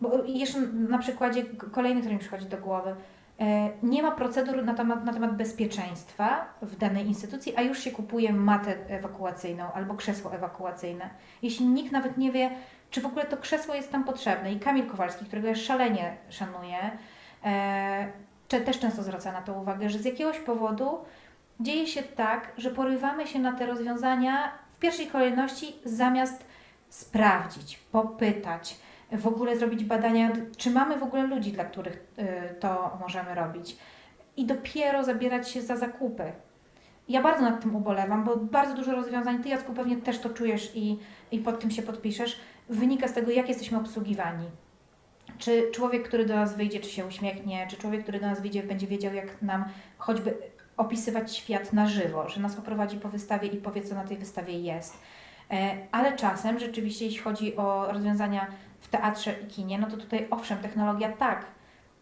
Bo jeszcze na przykładzie kolejny, który mi przychodzi do głowy. E, Nie ma procedur na temat, na temat bezpieczeństwa w danej instytucji, a już się kupuje matę ewakuacyjną albo krzesło ewakuacyjne. Jeśli nikt nawet nie wie, czy w ogóle to krzesło jest tam potrzebne. I Kamil Kowalski, którego ja szalenie szanuję, e, też często zwraca na to uwagę, że z jakiegoś powodu dzieje się tak, że porywamy się na te rozwiązania w pierwszej kolejności zamiast sprawdzić, popytać, w ogóle zrobić badania, czy mamy w ogóle ludzi, dla których y, to możemy robić. I dopiero zabierać się za zakupy. Ja bardzo nad tym ubolewam, bo bardzo dużo rozwiązań, Ty Jacku pewnie też to czujesz i, i pod tym się podpiszesz, wynika z tego, jak jesteśmy obsługiwani. Czy człowiek, który do nas wyjdzie, czy się uśmiechnie, czy człowiek, który do nas wyjdzie, będzie wiedział, jak nam choćby opisywać świat na żywo, że nas oprowadzi po wystawie i powie, co na tej wystawie jest. E, Ale czasem rzeczywiście, jeśli chodzi o rozwiązania w teatrze i kinie, no to tutaj owszem, technologia tak,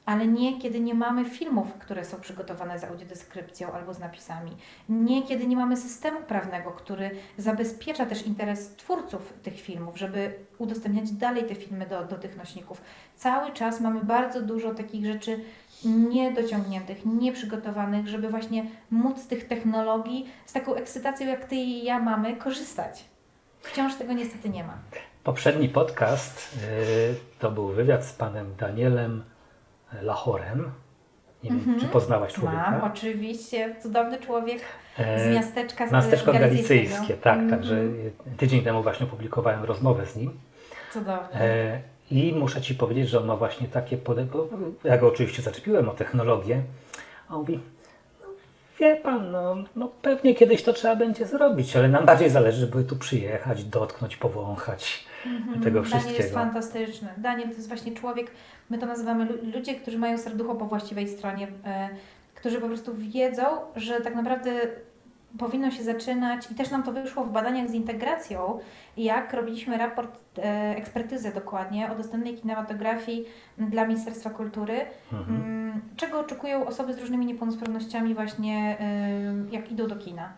ale nie kiedy nie mamy filmów, które są przygotowane z audiodeskrypcją albo z napisami. Nie kiedy nie mamy systemu prawnego, który zabezpiecza też interes twórców tych filmów, żeby udostępniać dalej te filmy do, do tych nośników. Cały czas mamy bardzo dużo takich rzeczy niedociągniętych, nieprzygotowanych, żeby właśnie móc z tych technologii z taką ekscytacją, jak Ty i ja mamy, korzystać. Wciąż tego niestety nie ma. Poprzedni podcast y, to był wywiad z panem Danielem Lachorem. Nie wiem, Mhm. czy poznałaś człowieka? Mam, oczywiście, cudowny człowiek z E, miasteczka z Miasteczko galicyjskie, tak, Mhm. także tydzień temu właśnie publikowałem rozmowę z nim. Cudowny. E, I muszę Ci powiedzieć, że on ma właśnie takie podejście. Ja go oczywiście zaczepiłem o technologię, a on mówi, no, wie Pan, no, no pewnie kiedyś to trzeba będzie zrobić, ale nam bardziej zależy, żeby tu przyjechać, dotknąć, powąchać tego Mhm. Daniel jest wszystkiego. fantastyczny. Daniel to jest właśnie człowiek, my to nazywamy lu- ludzie, którzy mają serducho po właściwej stronie, e, którzy po prostu wiedzą, że tak naprawdę powinno się zaczynać i też nam to wyszło w badaniach z integracją, jak robiliśmy raport, e, ekspertyzę dokładnie o dostępnej kinematografii dla Ministerstwa Kultury, Mhm. Mm, czego oczekują osoby z różnymi niepełnosprawnościami właśnie ym, jak idą do kina.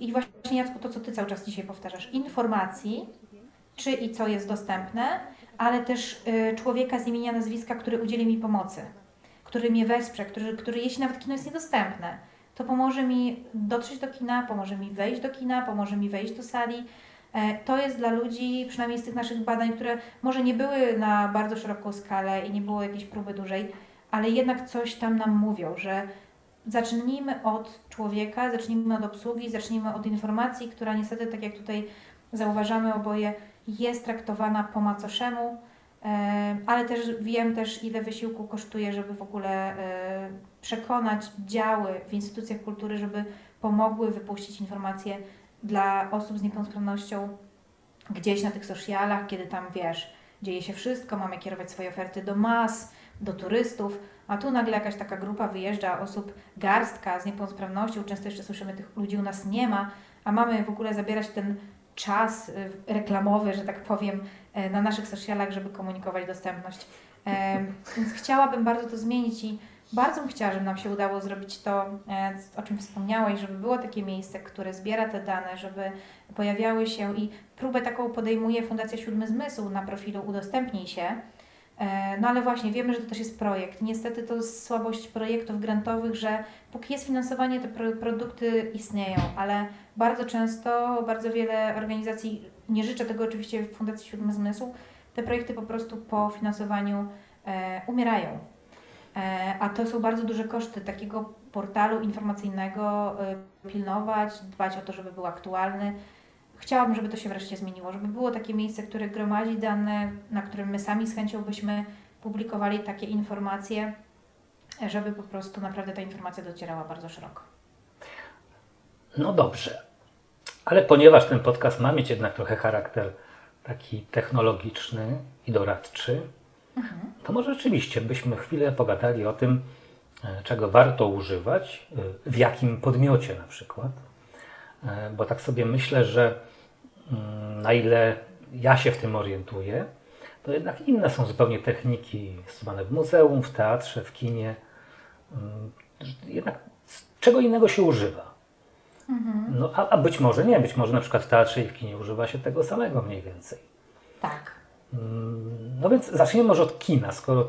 I właśnie Jacku, to co Ty cały czas dzisiaj powtarzasz, informacji, czy i co jest dostępne, ale też y, człowieka z imienia, nazwiska, który udzieli mi pomocy, który mnie wesprze, który, który jeśli nawet kino jest niedostępne, to pomoże mi dotrzeć do kina, pomoże mi wejść do kina, pomoże mi wejść do sali. E, To jest dla ludzi, przynajmniej z tych naszych badań, które może nie były na bardzo szeroką skalę i nie było jakiejś próby dużej, ale jednak coś tam nam mówią, że zacznijmy od człowieka, zacznijmy od obsługi, zacznijmy od informacji, która niestety, tak jak tutaj zauważamy oboje, jest traktowana po macoszemu, ale też wiem też, ile wysiłku kosztuje, żeby w ogóle e, przekonać działy w instytucjach kultury, żeby pomogły wypuścić informacje dla osób z niepełnosprawnością gdzieś na tych socialach, kiedy tam wiesz, dzieje się wszystko, mamy kierować swoje oferty do mas, do turystów, a tu nagle jakaś taka grupa wyjeżdża osób, garstka z niepełnosprawnością, często jeszcze słyszymy, tych ludzi u nas nie ma, a mamy w ogóle zabierać ten czas y, reklamowy, że tak powiem, e, na naszych socialach, żeby komunikować dostępność. E, Więc chciałabym bardzo to zmienić i Bardzo bym chciała, żeby nam się udało zrobić to, e, o czym wspomniałaś, żeby było takie miejsce, które zbiera te dane, żeby pojawiały się i próbę taką podejmuje Fundacja Siódmy Zmysł na profilu Udostępnij się. E, no ale właśnie, wiemy, że to też jest projekt. Niestety to jest słabość projektów grantowych, że póki jest finansowanie, te pro produkty istnieją, ale bardzo często, bardzo wiele organizacji, nie życzę tego oczywiście Fundacji Siódmy Zmysł, te projekty po prostu po finansowaniu e, umierają. E, a to są bardzo duże koszty takiego portalu informacyjnego, e, pilnować, dbać o to, żeby był aktualny. Chciałabym, żeby to się wreszcie zmieniło, żeby było takie miejsce, które gromadzi dane, na którym my sami z chęcią byśmy publikowali takie informacje, żeby po prostu naprawdę ta informacja docierała bardzo szeroko. No dobrze, ale ponieważ ten podcast ma mieć jednak trochę charakter taki technologiczny i doradczy, mhm. to może rzeczywiście byśmy chwilę pogadali o tym, e, czego warto używać, e, w jakim podmiocie na przykład. E, bo tak sobie myślę, że mm, na ile ja się w tym orientuję, to jednak inne są zupełnie techniki stosowane w muzeum, w teatrze, w kinie. Mm, jednak czego innego się używa. Mhm. No, a, a, być może nie, być może na przykład w teatrze i w kinie używa się tego samego mniej więcej. Tak. Mm, no więc zacznijmy może od kina, skoro.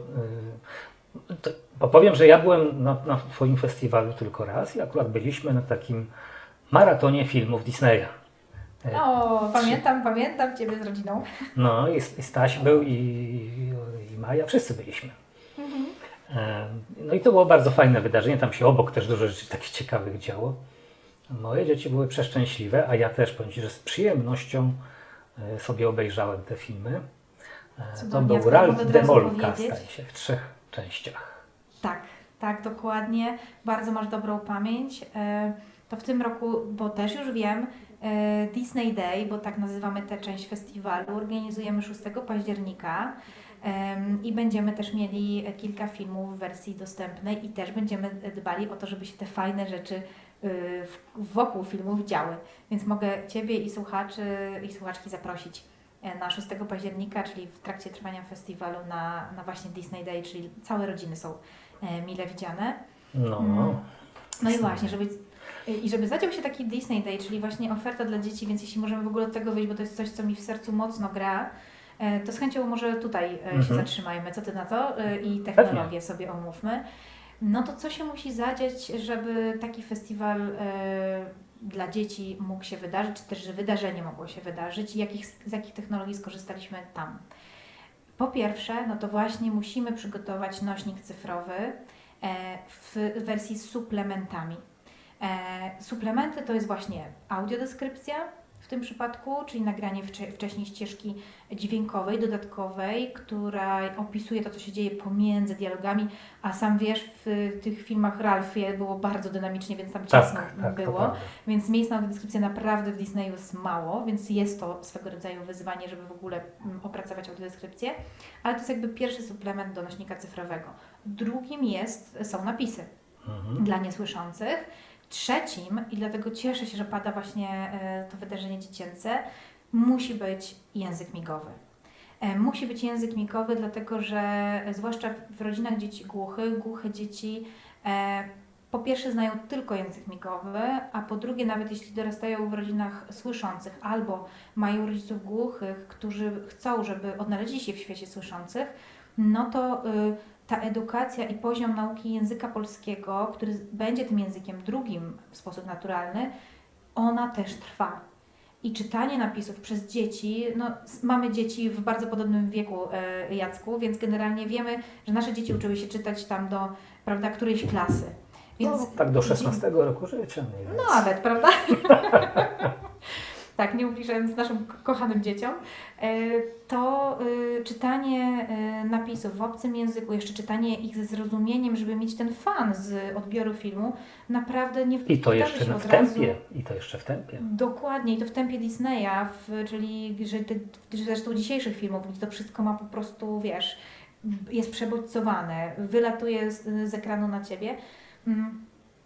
Yy, to, bo powiem, że ja byłem na, na Twoim festiwalu tylko raz i akurat byliśmy na takim maratonie filmów Disneya. O, pamiętam, pamiętam Ciebie z rodziną. No i, Staś był i, i Maja, wszyscy byliśmy. Mhm. No i to było bardzo fajne wydarzenie, tam się obok też dużo rzeczy takich ciekawych działo. Moje dzieci były przeszczęśliwe, a ja też powiem Ci, że z przyjemnością e, sobie obejrzałem te filmy. E, to był Ralph Demolka, staje się w trzech częściach. Tak, tak, dokładnie. Bardzo masz dobrą pamięć. E, to w tym roku, bo też już wiem, Disney Day, bo tak nazywamy tę część festiwalu, organizujemy 6 października. I będziemy też mieli kilka filmów w wersji dostępnej i też będziemy dbali o to, żeby się te fajne rzeczy Y, wokół filmów działy. Więc mogę Ciebie i słuchaczy i słuchaczki zaprosić e, na 6 października, czyli w trakcie trwania festiwalu na, na właśnie Disney Day, czyli całe rodziny są e, mile widziane. No. Mm. No i właśnie, żeby i żeby zadział się taki Disney Day, czyli właśnie oferta dla dzieci, więc jeśli możemy w ogóle od tego wyjść, bo to jest coś, co mi w sercu mocno gra, e, to z chęcią może tutaj się mhm. zatrzymajmy. Co Ty na to? I technologię sobie omówmy. No to co się musi zadziać, żeby taki festiwal dla dzieci mógł się wydarzyć, czy też, że wydarzenie mogło się wydarzyć i jakich, z jakich technologii skorzystaliśmy tam? Po pierwsze, no to właśnie musimy przygotować nośnik cyfrowy e, w wersji z suplementami. E, suplementy to jest właśnie audiodeskrypcja, w tym przypadku, czyli nagranie wcześniej ścieżki dźwiękowej, dodatkowej, która opisuje to, co się dzieje pomiędzy dialogami, a sam wiesz, w tych filmach Ralphie było bardzo dynamicznie, więc tam ciasno tak, tak, było, więc miejsc na audiodeskrypcję naprawdę w Disneyu jest mało, więc jest to swego rodzaju wyzwanie, żeby w ogóle mm, opracować audiodeskrypcję, ale to jest jakby pierwszy suplement do nośnika cyfrowego. Drugim jest, są napisy mhm. dla niesłyszących, Trzecim, i dlatego cieszę się, że pada właśnie e, to wydarzenie dziecięce, musi być język migowy. E, musi być język migowy, dlatego że e, zwłaszcza w rodzinach dzieci głuchych, głuche dzieci po pierwsze znają tylko język migowy, a po drugie, nawet jeśli dorastają w rodzinach słyszących albo mają rodziców głuchych, którzy chcą, żeby odnaleźli się w świecie słyszących, no to y, ta edukacja i poziom nauki języka polskiego, który będzie tym językiem drugim w sposób naturalny, ona też trwa. I czytanie napisów przez dzieci, no mamy dzieci w bardzo podobnym wieku, e, Jacku, więc generalnie wiemy, że nasze dzieci uczyły się czytać tam do, prawda, którejś klasy. Więc no, tak do 16 roku życia. No nawet, prawda? *laughs* tak, nie ubliżając naszym kochanym dzieciom, e, to e, czytanie e, napisów w obcym języku, jeszcze czytanie ich ze zrozumieniem, żeby mieć ten fan z odbioru filmu, naprawdę nie I to jeszcze w tempie. I to jeszcze w tempie. Dokładnie, i to w tempie Disneya, w, czyli że te, zresztą dzisiejszych filmów, gdzie to wszystko ma po prostu, wiesz, jest przebodźcowane, wylatuje z, z ekranu na Ciebie, mm,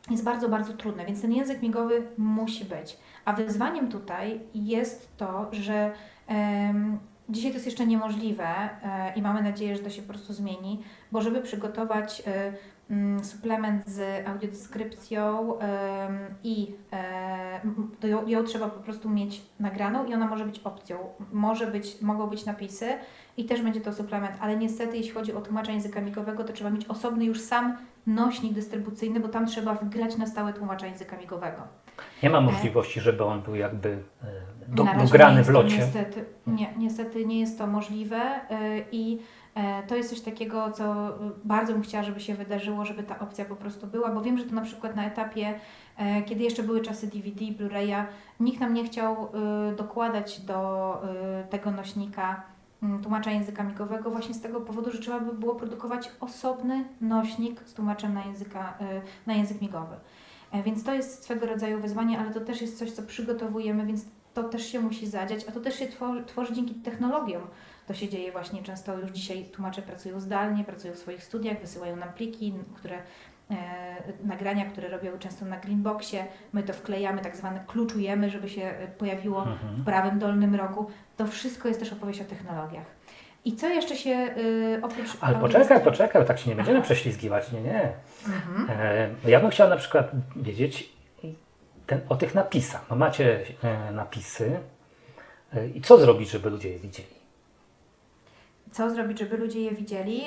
jest bardzo, bardzo trudne, więc ten język migowy musi być. A wyzwaniem tutaj jest to, że um, dzisiaj to jest jeszcze niemożliwe e, i mamy nadzieję, że to się po prostu zmieni, bo żeby przygotować e, mm, suplement z audiodeskrypcją i e, to ją, ją trzeba po prostu mieć nagraną i ona może być opcją. Może być, mogą być napisy i też będzie to suplement, ale niestety jeśli chodzi o tłumacza języka migowego, to trzeba mieć osobny już sam nośnik dystrybucyjny, bo tam trzeba wgrać na stałe tłumacza języka migowego. Nie ma możliwości, żeby on był jakby e, do, dograny w locie. Niestety, nie, niestety nie jest to możliwe y, i e, to jest coś takiego, co bardzo bym chciała, żeby się wydarzyło, żeby ta opcja po prostu była, bo wiem, że to na przykład na etapie, e, kiedy jeszcze były czasy DVD, Blu-raya, nikt nam nie chciał dokładać do tego nośnika tłumacza języka migowego właśnie z tego powodu, że trzeba by było produkować osobny nośnik z tłumaczem na, języka, y, na język migowy. E, Więc to jest swego rodzaju wyzwanie, ale to też jest coś, co przygotowujemy, więc to też się musi zadziać, a to też się tworzy, tworzy dzięki technologiom. To się dzieje właśnie często już dzisiaj tłumacze pracują zdalnie, pracują w swoich studiach, wysyłają nam pliki, które nagrania, które robią często na Greenboxie. My to wklejamy, tak zwane kluczujemy, żeby się e, pojawiło w Mhm. prawym dolnym rogu. To wszystko jest też opowieść o technologiach. I co jeszcze się y, oprócz... Ale poczekaj, poczekaj, tak się nie będziemy prześlizgiwać, nie, nie. Mhm. E, Ja bym chciał na przykład wiedzieć ten, o tych napisach. No macie e, napisy e, i co zrobić, żeby ludzie je widzieli? Co zrobić, żeby ludzie je widzieli?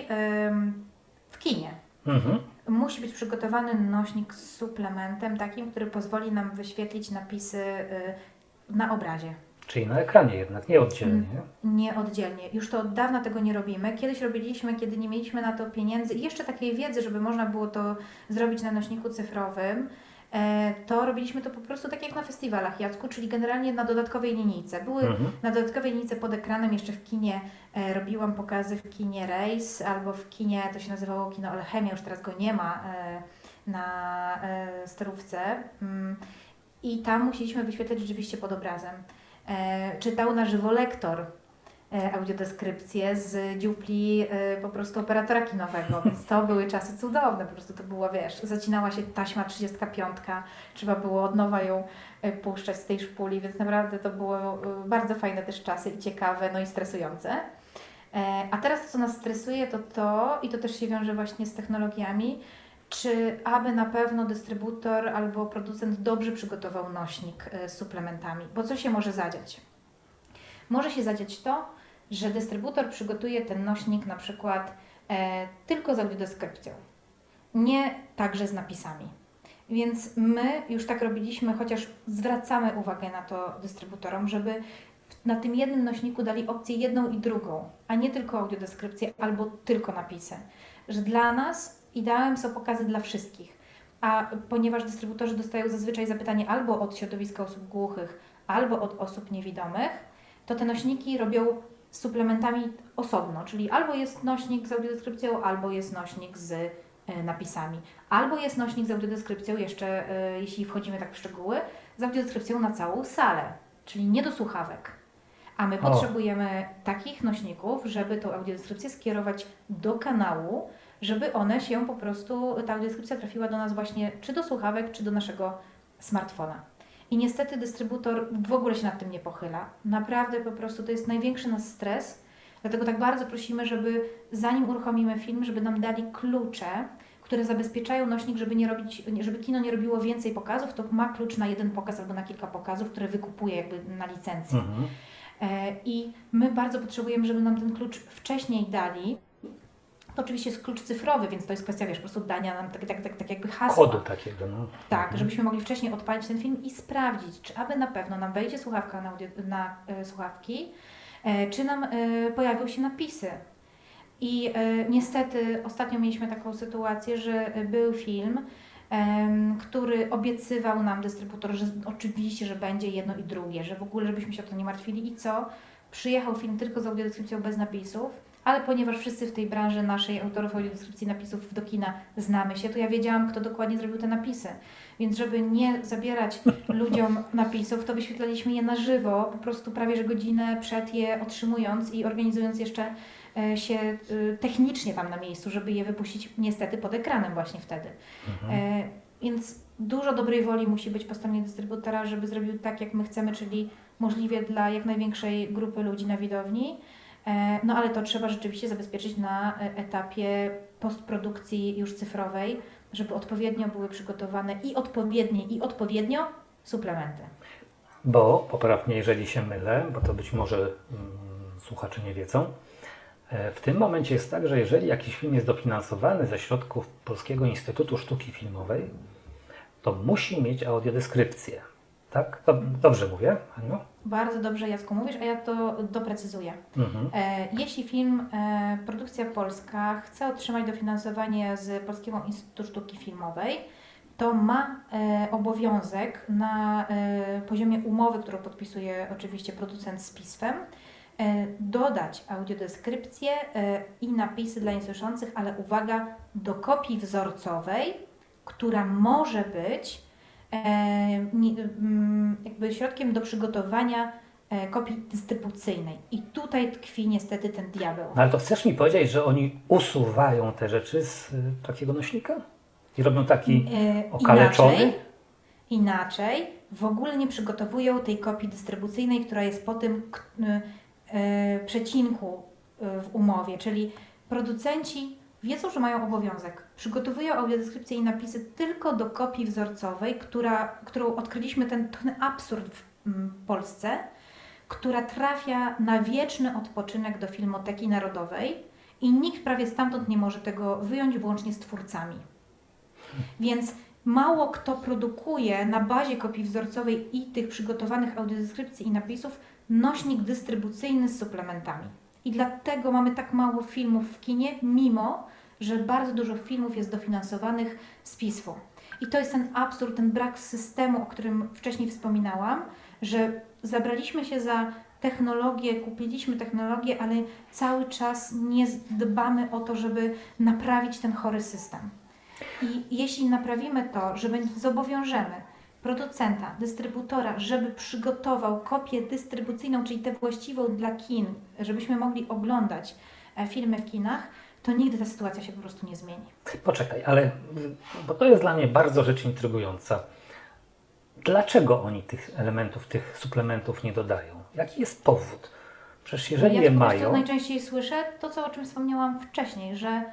W kinie. Mhm. Musi być przygotowany nośnik z suplementem takim, który pozwoli nam wyświetlić napisy y, na obrazie. Czyli na ekranie jednak, nie oddzielnie. Nie oddzielnie. Już to od dawna tego nie robimy. Kiedyś robiliśmy, kiedy nie mieliśmy na to pieniędzy i jeszcze takiej wiedzy, żeby można było to zrobić na nośniku cyfrowym. E, To robiliśmy to po prostu tak jak na festiwalach Jacku, czyli generalnie na dodatkowej linijce. Były Mhm. na dodatkowej linijce pod ekranem jeszcze w kinie e, robiłam pokazy w kinie Race albo w kinie, to się nazywało kino Alchemia, już teraz go nie ma e, na sterówce. Mm, I tam musieliśmy wyświetlać rzeczywiście pod obrazem. Czytał na żywo lektor e, audiodeskrypcję z dziupli e, po prostu operatora kinowego, *laughs* więc to były czasy cudowne, po prostu to było, wiesz, zacinała się taśma 35, trzeba było od nowa ją e, puszczać z tej szpuli, więc naprawdę to było bardzo fajne też czasy i ciekawe, no i stresujące. A teraz to, co nas stresuje, to to, i to też się wiąże właśnie z technologiami, czy aby na pewno dystrybutor albo producent dobrze przygotował nośnik z suplementami? Bo co się może zadziać? Może się zadziać to, że dystrybutor przygotuje ten nośnik na przykład e, tylko z audiodeskrypcją, nie także z napisami. Więc my już tak robiliśmy, chociaż zwracamy uwagę na to dystrybutorom, żeby na tym jednym nośniku dali opcję jedną i drugą, a nie tylko audiodeskrypcję albo tylko napisy. Że dla nas ideałem są pokazy dla wszystkich. A ponieważ dystrybutorzy dostają zazwyczaj zapytanie albo od środowiska osób głuchych, albo od osób niewidomych, to te nośniki robią z suplementami osobno, czyli albo jest nośnik z audiodeskrypcją, albo jest nośnik z e, napisami. Albo jest nośnik z audiodeskrypcją, jeszcze e, jeśli wchodzimy tak w szczegóły, z audiodeskrypcją na całą salę, czyli nie do słuchawek. A my O. potrzebujemy takich nośników, żeby tą audiodeskrypcję skierować do kanału, żeby one się po prostu, ta audiodeskrypcja trafiła do nas właśnie czy do słuchawek, czy do naszego smartfona. I niestety dystrybutor w ogóle się nad tym nie pochyla. Naprawdę po prostu to jest największy nasz stres. Dlatego tak bardzo prosimy, żeby zanim uruchomimy film, żeby nam dali klucze, które zabezpieczają nośnik, żeby nie robić, żeby kino nie robiło więcej pokazów, to ma klucz na jeden pokaz albo na kilka pokazów, które wykupuje jakby na licencji. Mhm. E, I my bardzo potrzebujemy, żeby nam ten klucz wcześniej dali. To oczywiście jest klucz cyfrowy, więc to jest kwestia, wiesz, po prostu dania nam tak, tak, tak, tak jakby hasła. Kodu takiego. No. Tak, Mhm. żebyśmy mogli wcześniej odpalić ten film i sprawdzić, czy aby na pewno nam wejdzie słuchawka na, audio, na e, słuchawki, e, czy nam e, pojawią się napisy. I e, niestety ostatnio mieliśmy taką sytuację, że był film, który obiecywał nam dystrybutor, że oczywiście, że będzie jedno i drugie, że w ogóle żebyśmy się o to nie martwili. I co? Przyjechał film tylko z audiodeskrypcją bez napisów, ale ponieważ wszyscy w tej branży naszej autorów audiodeskrypcji napisów do kina znamy się, to ja wiedziałam, kto dokładnie zrobił te napisy. Więc żeby nie zabierać *laughs* ludziom napisów, to wyświetlaliśmy je na żywo, po prostu prawie że godzinę przed je otrzymując i organizując jeszcze e, się e, technicznie tam na miejscu, żeby je wypuścić niestety pod ekranem właśnie wtedy. Mhm. E, Więc dużo dobrej woli musi być po stronie dystrybutora, żeby zrobił tak, jak my chcemy, czyli możliwie dla jak największej grupy ludzi na widowni. E, no ale to trzeba rzeczywiście zabezpieczyć na e, etapie postprodukcji już cyfrowej, żeby odpowiednio były przygotowane i odpowiednie, i odpowiednio suplementy. Bo, poprawnie jeżeli się mylę, bo to być może mm, słuchacze nie wiedzą, e, w tym momencie jest tak, że jeżeli jakiś film jest dofinansowany ze środków Polskiego Instytutu Sztuki Filmowej, to musi mieć audiodeskrypcję. Tak? Dobrze mówię, Aniu? Bardzo dobrze, Jacku, mówisz, a ja to doprecyzuję. Mhm. E, jeśli film, e, produkcja polska chce otrzymać dofinansowanie z Polskiego Instytutu Sztuki Filmowej, to ma e, obowiązek na e, poziomie umowy, którą podpisuje oczywiście producent z PISF-em, e, dodać audiodeskrypcję e, i napisy dla niesłyszących, ale uwaga, do kopii wzorcowej, która może być jakby środkiem do przygotowania e, kopii dystrybucyjnej. I tutaj tkwi niestety ten diabeł. No ale to chcesz mi powiedzieć, że oni usuwają te rzeczy z y, takiego nośnika? I robią taki E, okaleczony? Inaczej, inaczej w ogóle nie przygotowują tej kopii dystrybucyjnej, która jest po tym y, y, przecinku w umowie, czyli producenci wiedzą, że mają obowiązek. Przygotowują audiodeskrypcję i napisy tylko do kopii wzorcowej, która, którą odkryliśmy ten, ten absurd w mm, Polsce, która trafia na wieczny odpoczynek do Filmoteki Narodowej i nikt prawie stamtąd nie może tego wyjąć, włącznie z twórcami. Więc mało kto produkuje na bazie kopii wzorcowej i tych przygotowanych audiodeskrypcji i napisów nośnik dystrybucyjny z suplementami. I dlatego mamy tak mało filmów w kinie, mimo że bardzo dużo filmów jest dofinansowanych z PISF-u. I to jest ten absurd, ten brak systemu, o którym wcześniej wspominałam, że zabraliśmy się za technologię, kupiliśmy technologię, ale cały czas nie dbamy o to, żeby naprawić ten chory system. I jeśli naprawimy to, że zobowiążemy producenta, dystrybutora, żeby przygotował kopię dystrybucyjną, czyli tę właściwą dla kin, żebyśmy mogli oglądać e, filmy w kinach, to nigdy ta sytuacja się po prostu nie zmieni. Poczekaj, ale bo to jest dla mnie bardzo rzecz intrygująca. Dlaczego oni tych elementów, tych suplementów nie dodają? Jaki jest powód? Przecież jeżeli ja je mają, najczęściej słyszę to, co, o czym wspomniałam wcześniej, że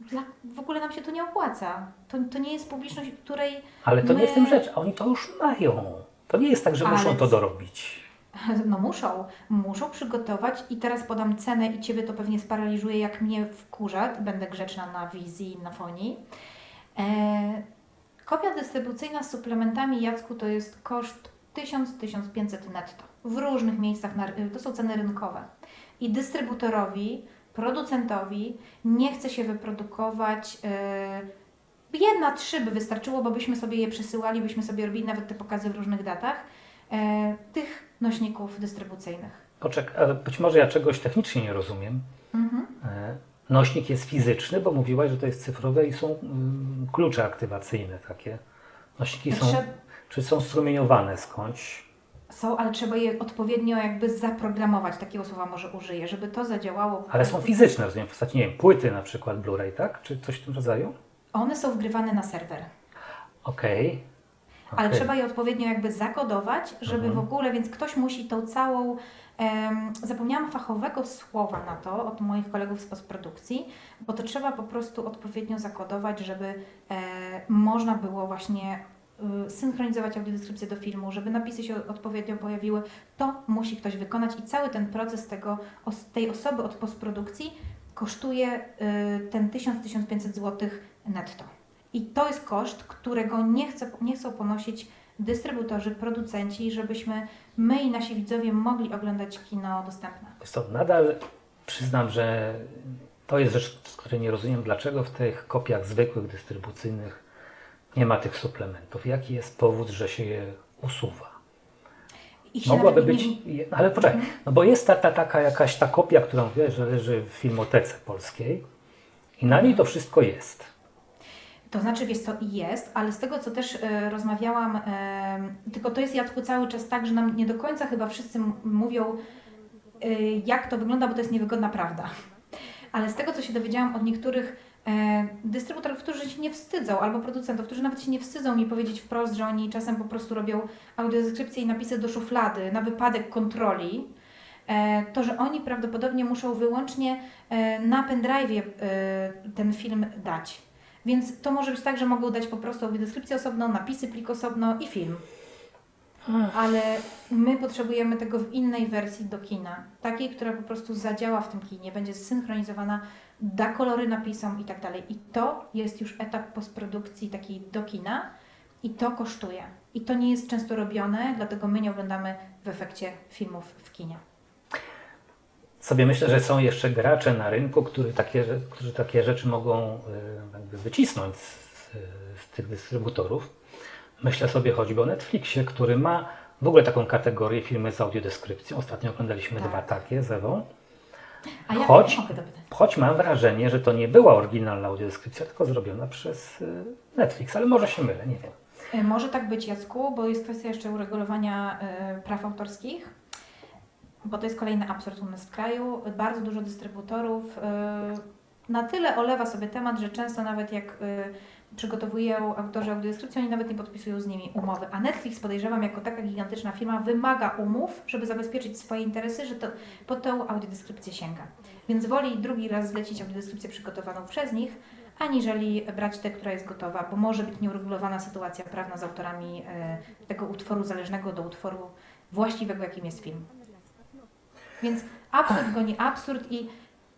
dla, w ogóle nam się to nie opłaca. To, to nie jest publiczność, której ale to nie w tym my- rzecz, a oni to już mają. To nie jest tak, że Ale muszą to dorobić. *laughs* No muszą, muszą przygotować i teraz podam cenę i Ciebie to pewnie sparaliżuje, jak mnie wkurza, będę grzeczna na wizji na fonii. E, kopia dystrybucyjna z suplementami Jacku to jest koszt 1000-1500 netto. W różnych miejscach, na, to są ceny rynkowe. I dystrybutorowi, producentowi nie chce się wyprodukować e, jedna, trzy by wystarczyło, bo byśmy sobie je przesyłali, byśmy sobie robili nawet te pokazy w różnych datach e, tych nośników dystrybucyjnych. Poczekaj, ale być może ja czegoś technicznie nie rozumiem. Mhm. E, Nośnik jest fizyczny, bo mówiłaś, że to jest cyfrowe i są mm, klucze aktywacyjne takie. Nośniki są, Trzeba- czy są strumieniowane skądś? Są, ale trzeba je odpowiednio jakby zaprogramować, takiego słowa może użyję, żeby to zadziałało. Ale są fizyczne, rozumiem, w postaci, nie wiem, płyty na przykład Blu-ray, tak? Czy coś w tym rodzaju? One są wgrywane na serwer, Okej. Ale trzeba je odpowiednio jakby zakodować, żeby Mhm. w ogóle, więc ktoś musi tą całą, em, zapomniałam fachowego słowa na to od moich kolegów z postprodukcji, bo to trzeba po prostu odpowiednio zakodować, żeby e, można było właśnie y, synchronizować audiodeskrypcję do filmu, żeby napisy się odpowiednio pojawiły, to musi ktoś wykonać i cały ten proces tego, tej osoby od postprodukcji kosztuje y, ten 1000-1500 zł netto. I to jest koszt, którego nie, chce, nie chcą ponosić dystrybutorzy, producenci, żebyśmy my i nasi widzowie mogli oglądać kino dostępne. Co, nadal przyznam, że to jest rzecz, z której nie rozumiem, dlaczego w tych kopiach zwykłych, dystrybucyjnych nie ma tych suplementów. Jaki jest powód, że się je usuwa? Się Mogłaby być, nie- ale poczekaj, no bo jest ta, ta taka jakaś ta kopia, którą wiesz, że leży w filmotece polskiej i na niej to wszystko jest. To znaczy, wiesz co, jest, ale z tego, co też e, rozmawiałam, e, tylko to jest Jacku cały czas tak, że nam nie do końca chyba wszyscy mówią, e, jak to wygląda, bo to jest niewygodna prawda. Ale z tego, co się dowiedziałam od niektórych e, dystrybutorów, którzy się nie wstydzą, albo producentów, którzy nawet się nie wstydzą mi powiedzieć wprost, że oni czasem po prostu robią audiodeskrypcje i napisy do szuflady na wypadek kontroli, e, to, że oni prawdopodobnie muszą wyłącznie e, na pendrive'ie e, ten film dać. Więc to może być tak, że mogą dać po prostu audiodeskrypcję osobną, napisy plik osobno i film. Ale my potrzebujemy tego w innej wersji do kina. Takiej, która po prostu zadziała w tym kinie, będzie zsynchronizowana, da kolory napisom i tak dalej. I to jest już etap postprodukcji takiej do kina i to kosztuje. I to nie jest często robione, dlatego my nie oglądamy w efekcie filmów w kinie. Sobie myślę, że są jeszcze gracze na rynku, którzy takie, którzy takie rzeczy mogą y, wycisnąć z, z tych dystrybutorów. Myślę sobie choćby o Netflixie, który ma w ogóle taką kategorię filmy z audiodeskrypcją. Ostatnio oglądaliśmy Tak. dwa takie z Ewą. A ja Choć- mam wrażenie, że to nie była oryginalna audiodeskrypcja, tylko zrobiona przez y, Netflix, ale może się mylę, nie wiem. E, Może tak być, Jacku, bo jest kwestia jeszcze uregulowania e, praw autorskich, bo to jest kolejny absurd u nas w kraju. Bardzo dużo dystrybutorów e, na tyle olewa sobie temat, że często nawet jak e, przygotowują autorzy audiodeskrypcji, oni nawet nie podpisują z nimi umowy. A Netflix, podejrzewam, jako taka gigantyczna firma, wymaga umów, żeby zabezpieczyć swoje interesy, że to po tą audiodeskrypcję sięga. Więc woli drugi raz zlecić audiodeskrypcję przygotowaną przez nich, aniżeli brać tę, która jest gotowa, bo może być nieuregulowana sytuacja prawna z autorami e, tego utworu zależnego do utworu właściwego, jakim jest film. Więc absurd goni absurd i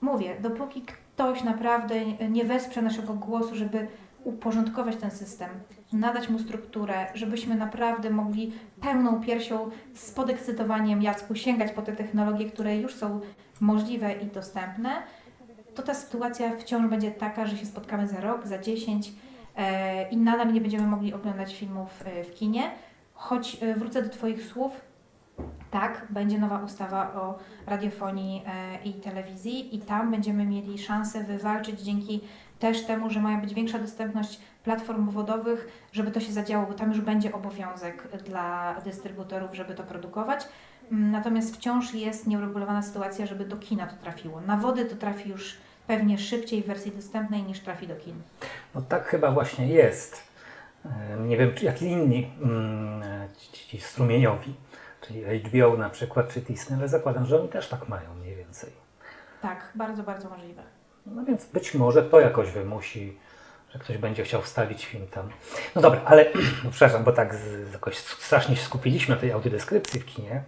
mówię, dopóki ktoś naprawdę nie wesprze naszego głosu, żeby uporządkować ten system, nadać mu strukturę, żebyśmy naprawdę mogli pełną piersią z podekscytowaniem Jacku sięgać po te technologie, które już są możliwe i dostępne, to ta sytuacja wciąż będzie taka, że się spotkamy za rok, za 10 e, i nadal nie będziemy mogli oglądać filmów e, w kinie. Choć e, wrócę do Twoich słów, tak, będzie nowa ustawa o radiofonii e, i telewizji i tam będziemy mieli szansę wywalczyć dzięki też temu, że ma być większa dostępność platform wodowych, żeby to się zadziało, bo tam już będzie obowiązek dla dystrybutorów, żeby to produkować. Mm, Natomiast wciąż jest nieuregulowana sytuacja, żeby do kina to trafiło. Na wody to trafi już pewnie szybciej w wersji dostępnej niż trafi do kin. No tak chyba właśnie jest. E, Nie wiem, czy jak inni mm, ci, ci strumieniowi, czyli HBO na przykład, czy Disney, ale zakładam, że oni też tak mają mniej więcej. Tak, bardzo, bardzo możliwe. No więc być może to jakoś wymusi, że ktoś będzie chciał wstawić film tam. No dobra, ale no *clears throat* przepraszam, bo tak z, jakoś strasznie się skupiliśmy na tej audiodeskrypcji w kinie.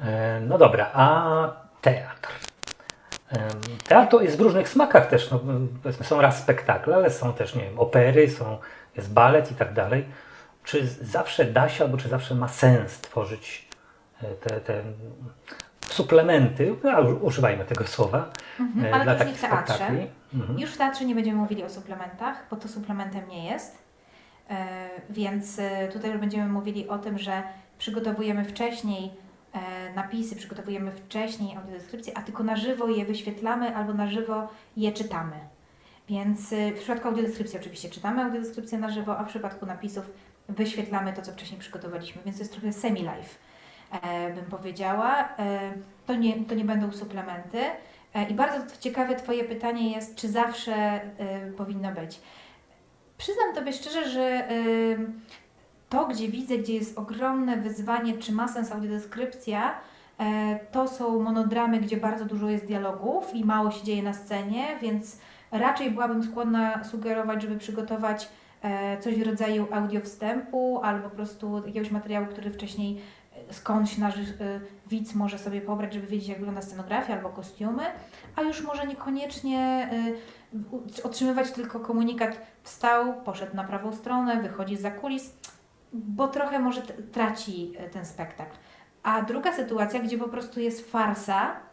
E, No dobra, a teatr. Teatr to jest w różnych smakach też. No, powiedzmy, są raz spektakle, ale są też, nie wiem, opery, są, jest balet i tak dalej. Czy zawsze da się, albo czy zawsze ma sens tworzyć e, te, te suplementy, no, używajmy tego słowa, Mhm, e, ale dla już nie w takich teatrze. Mhm. Już w teatrze nie będziemy mówili o suplementach, bo to suplementem nie jest. E, Więc tutaj już będziemy mówili o tym, że przygotowujemy wcześniej napisy, przygotowujemy wcześniej audiodeskrypcje, a tylko na żywo je wyświetlamy albo na żywo je czytamy. Więc w przypadku audiodeskrypcji oczywiście czytamy audiodeskrypcję na żywo, a w przypadku napisów wyświetlamy to, co wcześniej przygotowaliśmy, więc to jest trochę semi-live, e, bym powiedziała. E, To nie, to nie będą suplementy. E, I bardzo ciekawe Twoje pytanie jest, czy zawsze powinno być. Przyznam Tobie szczerze, że to, gdzie widzę, gdzie jest ogromne wyzwanie, czy ma sens audiodeskrypcja, to są monodramy, gdzie bardzo dużo jest dialogów i mało się dzieje na scenie, więc raczej byłabym skłonna sugerować, żeby przygotować coś w rodzaju audio wstępu albo po prostu jakiegoś materiału, który wcześniej e, skądś nasz e, widz może sobie pobrać, żeby wiedzieć, jak wygląda scenografia albo kostiumy, a już może niekoniecznie otrzymywać tylko komunikat wstał, poszedł na prawą stronę, wychodzi za kulis, bo trochę może traci ten spektakl. A druga sytuacja, gdzie po prostu jest farsa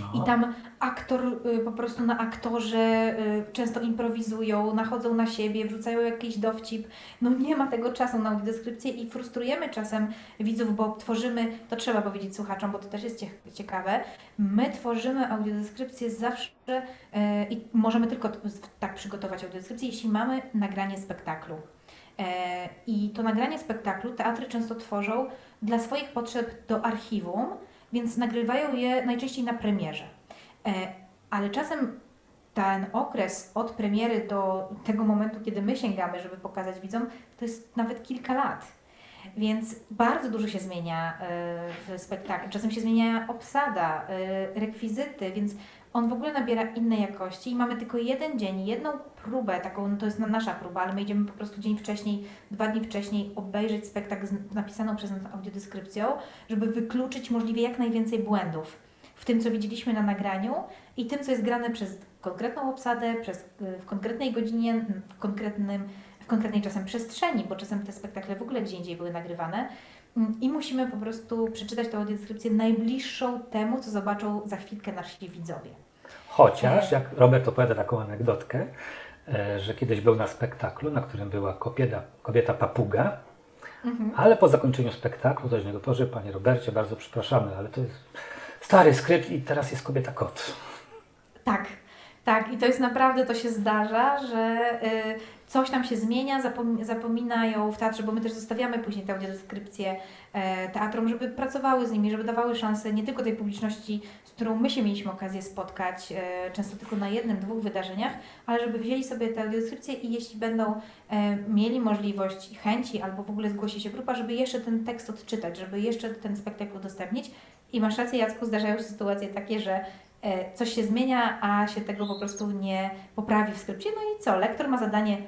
No. i tam aktor y, po prostu na aktorze y, często improwizują, nachodzą na siebie, wrzucają jakiś dowcip. No nie ma tego czasu na audiodeskrypcję i frustrujemy czasem widzów, bo tworzymy, to trzeba powiedzieć słuchaczom, bo to też jest cie- ciekawe, my tworzymy audiodeskrypcję zawsze y, i możemy tylko tak przygotować audiodeskrypcję, jeśli mamy nagranie spektaklu. E, I to nagranie spektaklu teatry często tworzą dla swoich potrzeb do archiwum, więc nagrywają je najczęściej na premierze. E, Ale czasem ten okres od premiery do tego momentu, kiedy my sięgamy, żeby pokazać widzom, to jest nawet kilka lat. Więc bardzo dużo się zmienia y, w spektaklu. Czasem się zmienia obsada, y, rekwizyty, więc on w ogóle nabiera innej jakości i mamy tylko jeden dzień, jedną próbę, taką, no to jest nasza próba, ale my idziemy po prostu dzień wcześniej, dwa dni wcześniej obejrzeć spektakl z napisaną przez nas audiodeskrypcją, żeby wykluczyć możliwie jak najwięcej błędów w tym, co widzieliśmy na nagraniu i tym, co jest grane przez konkretną obsadę, przez, w konkretnej godzinie, w konkretnym w konkretnej czasem przestrzeni, bo czasem te spektakle w ogóle gdzie indziej były nagrywane. I musimy po prostu przeczytać tę audiodeskrypcję najbliższą temu, co zobaczą za chwilkę nasi widzowie. Chociaż, jak Robert opowiada taką anegdotkę, e, że kiedyś był na spektaklu, na którym była kobieta, kobieta papuga, mhm. ale po zakończeniu spektaklu ktoś do niego Panie Robercie, bardzo przepraszamy, ale to jest stary skrypt i teraz jest kobieta kot. Tak, tak, i to jest naprawdę, to się zdarza, że y, coś tam się zmienia, zapom zapominają w teatrze, bo my też zostawiamy później te audiodeskrypcje e, teatrom, żeby pracowały z nimi, żeby dawały szansę nie tylko tej publiczności, z którą my się mieliśmy okazję spotkać, e, często tylko na jednym, dwóch wydarzeniach, ale żeby wzięli sobie te audiodeskrypcje i jeśli będą e, mieli możliwość, chęci albo w ogóle zgłosi się grupa, żeby jeszcze ten tekst odczytać, żeby jeszcze ten spektakl udostępnić. I masz rację, Jacku, zdarzają się sytuacje takie, że E, coś się zmienia, a się tego po prostu nie poprawi w skrypcie. No i co? Lektor ma zadanie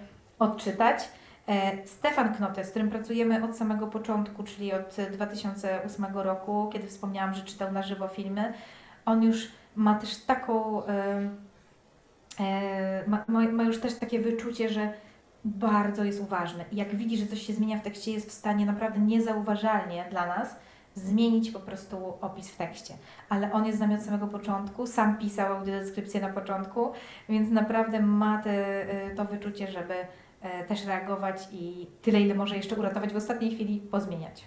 odczytać. E, Stefan Knote, z którym pracujemy od samego początku, czyli od 2008 roku, kiedy wspomniałam, że czytał na żywo filmy, on już ma też taką, e, ma, ma już też takie wyczucie, że bardzo jest uważny. Jak widzi, że coś się zmienia w tekście, jest w stanie naprawdę niezauważalnie dla nas zmienić po prostu opis w tekście. Ale on jest z nami od samego początku, sam pisał audiodeskrypcję na początku, więc naprawdę ma te, to wyczucie, żeby też reagować i tyle, ile może jeszcze uratować w ostatniej chwili, pozmieniać.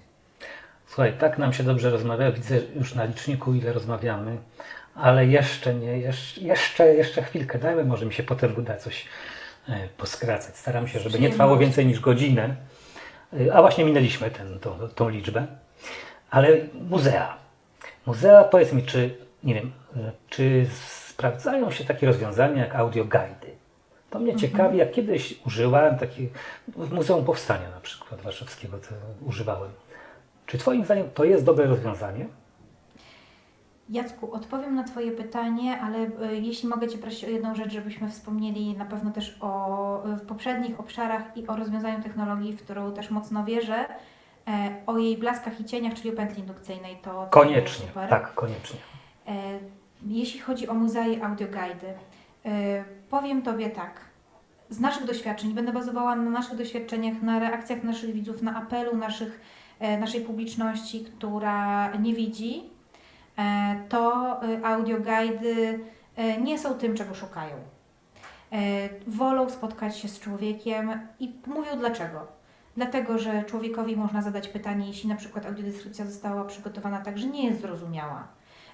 Słuchaj, tak nam się dobrze rozmawia. Widzę już na liczniku, ile rozmawiamy, ale jeszcze nie, jeszcze, jeszcze chwilkę dajmy, może mi się potem uda coś e, poskracać. Staram się, żeby nie trwało więcej niż godzinę. E, a właśnie minęliśmy ten, tą, tą liczbę. Ale muzea. Muzea, powiedz mi, czy, nie wiem, czy sprawdzają się takie rozwiązania jak audioguidy? To mnie mhm. ciekawi, jak kiedyś użyłem taki, w Muzeum Powstania na przykład Warszawskiego to używałem. Czy Twoim zdaniem to jest dobre rozwiązanie? Jacku, odpowiem na Twoje pytanie, ale y, jeśli mogę Cię prosić o jedną rzecz, żebyśmy wspomnieli na pewno też o w poprzednich obszarach i o rozwiązaniu technologii, w którą też mocno wierzę, E, o jej blaskach i cieniach, czyli o pętli indukcyjnej. To, koniecznie, tak, koniecznie. E, jeśli chodzi o muzea i audioguidy, e, powiem Tobie tak. Z naszych doświadczeń, będę bazowała na naszych doświadczeniach, na reakcjach naszych widzów, na apelu naszych, naszej publiczności, która nie widzi, to audioguidy nie są tym, czego szukają. Wolą spotkać się z człowiekiem i mówią dlaczego dlatego że człowiekowi można zadać pytanie, jeśli na przykład audiodeskrypcja została przygotowana tak, że nie jest zrozumiała,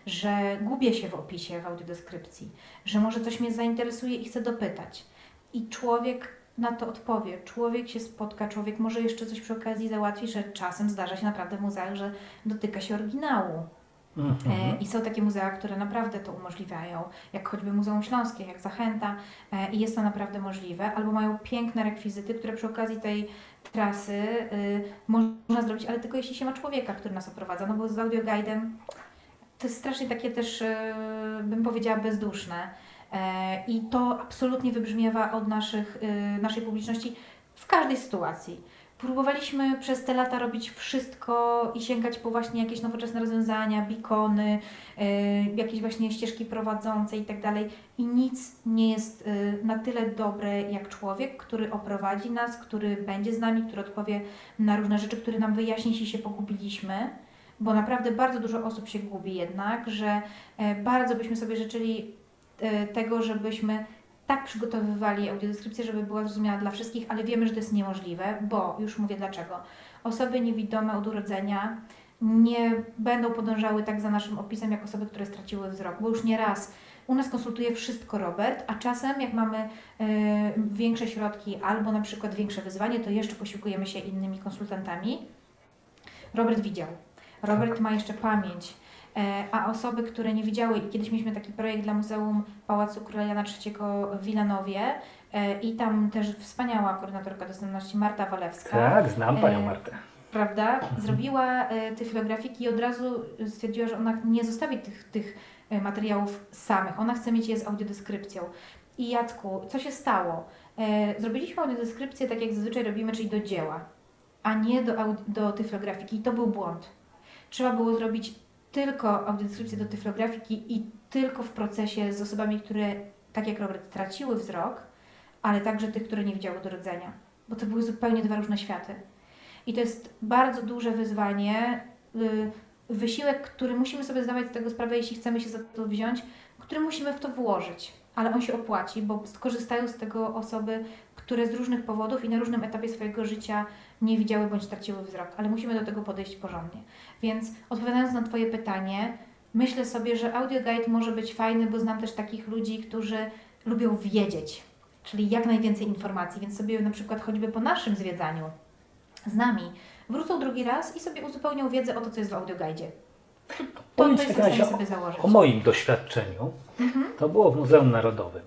że gubię się w opisie w audiodeskrypcji, że może coś mnie zainteresuje i chcę dopytać. I człowiek na to odpowie. Człowiek się spotka, człowiek może jeszcze coś przy okazji załatwi, że czasem zdarza się naprawdę w muzeach, że dotyka się oryginału. Mhm. I są takie muzea, które naprawdę to umożliwiają, jak choćby Muzeum Śląskie, jak Zachęta, e, i jest to naprawdę możliwe, albo mają piękne rekwizyty, które przy okazji tej trasy y, można zrobić, ale tylko jeśli się ma człowieka, który nas oprowadza, no bo z audioguidem to jest strasznie takie też, y, bym powiedziała, bezduszne. E, I to absolutnie wybrzmiewa od naszych, y, naszej publiczności w każdej sytuacji. Próbowaliśmy przez te lata robić wszystko i sięgać po właśnie jakieś nowoczesne rozwiązania, bikony, jakieś właśnie ścieżki prowadzące i tak dalej. I nic nie jest na tyle dobre jak człowiek, który oprowadzi nas, który będzie z nami, który odpowie na różne rzeczy, który nam wyjaśni, jeśli się pogubiliśmy. Bo naprawdę bardzo dużo osób się gubi jednak, że yy, bardzo byśmy sobie życzyli y, tego, żebyśmy tak przygotowywali audiodeskrypcję, żeby była zrozumiała dla wszystkich, ale wiemy, że to jest niemożliwe, bo już mówię dlaczego. Osoby niewidome od urodzenia nie będą podążały tak za naszym opisem, jak osoby, które straciły wzrok, bo już nie raz u nas konsultuje wszystko Robert, a czasem jak mamy y, większe środki albo na przykład większe wyzwanie, to jeszcze posiłkujemy się innymi konsultantami. Robert widział. Robert ma jeszcze pamięć. E, a osoby, które nie widziały, i kiedyś mieliśmy taki projekt dla Muzeum Pałacu Króla Jana III w Wilanowie e, i tam też wspaniała koordynatorka dostępności Marta Walewska. Tak, znam Panią e, Martę. prawda, zrobiła e, te filografiki i od razu stwierdziła, że ona nie zostawi tych, tych materiałów samych. Ona chce mieć je z audiodeskrypcją. I Jacku, co się stało? Zrobiliśmy audiodeskrypcję tak, jak zazwyczaj robimy, czyli do dzieła, a nie do, do tyflografiki. I to był błąd. Trzeba było zrobić tylko audiodeskrypcję do tyflografiki i tylko w procesie z osobami, które, tak jak Robert, traciły wzrok, ale także tych, które nie widziały do rodzenia, bo to były zupełnie dwa różne światy. I to jest bardzo duże wyzwanie, y, wysiłek, który musimy sobie zdawać z tego sprawę, jeśli chcemy się za to wziąć, który musimy w to włożyć, ale on się opłaci, bo skorzystają z tego osoby, które z różnych powodów i na różnym etapie swojego życia nie widziały bądź straciły wzrok, ale musimy do tego podejść porządnie. Więc odpowiadając na Twoje pytanie, myślę sobie, że audioguide może być fajny, bo znam też takich ludzi, którzy lubią wiedzieć, czyli jak najwięcej informacji, więc sobie na przykład choćby po naszym zwiedzaniu z nami wrócą drugi raz i sobie uzupełnią wiedzę o to, co jest w audioguidzie. Jest w takim założyć. O moim doświadczeniu, to było w Muzeum Narodowym.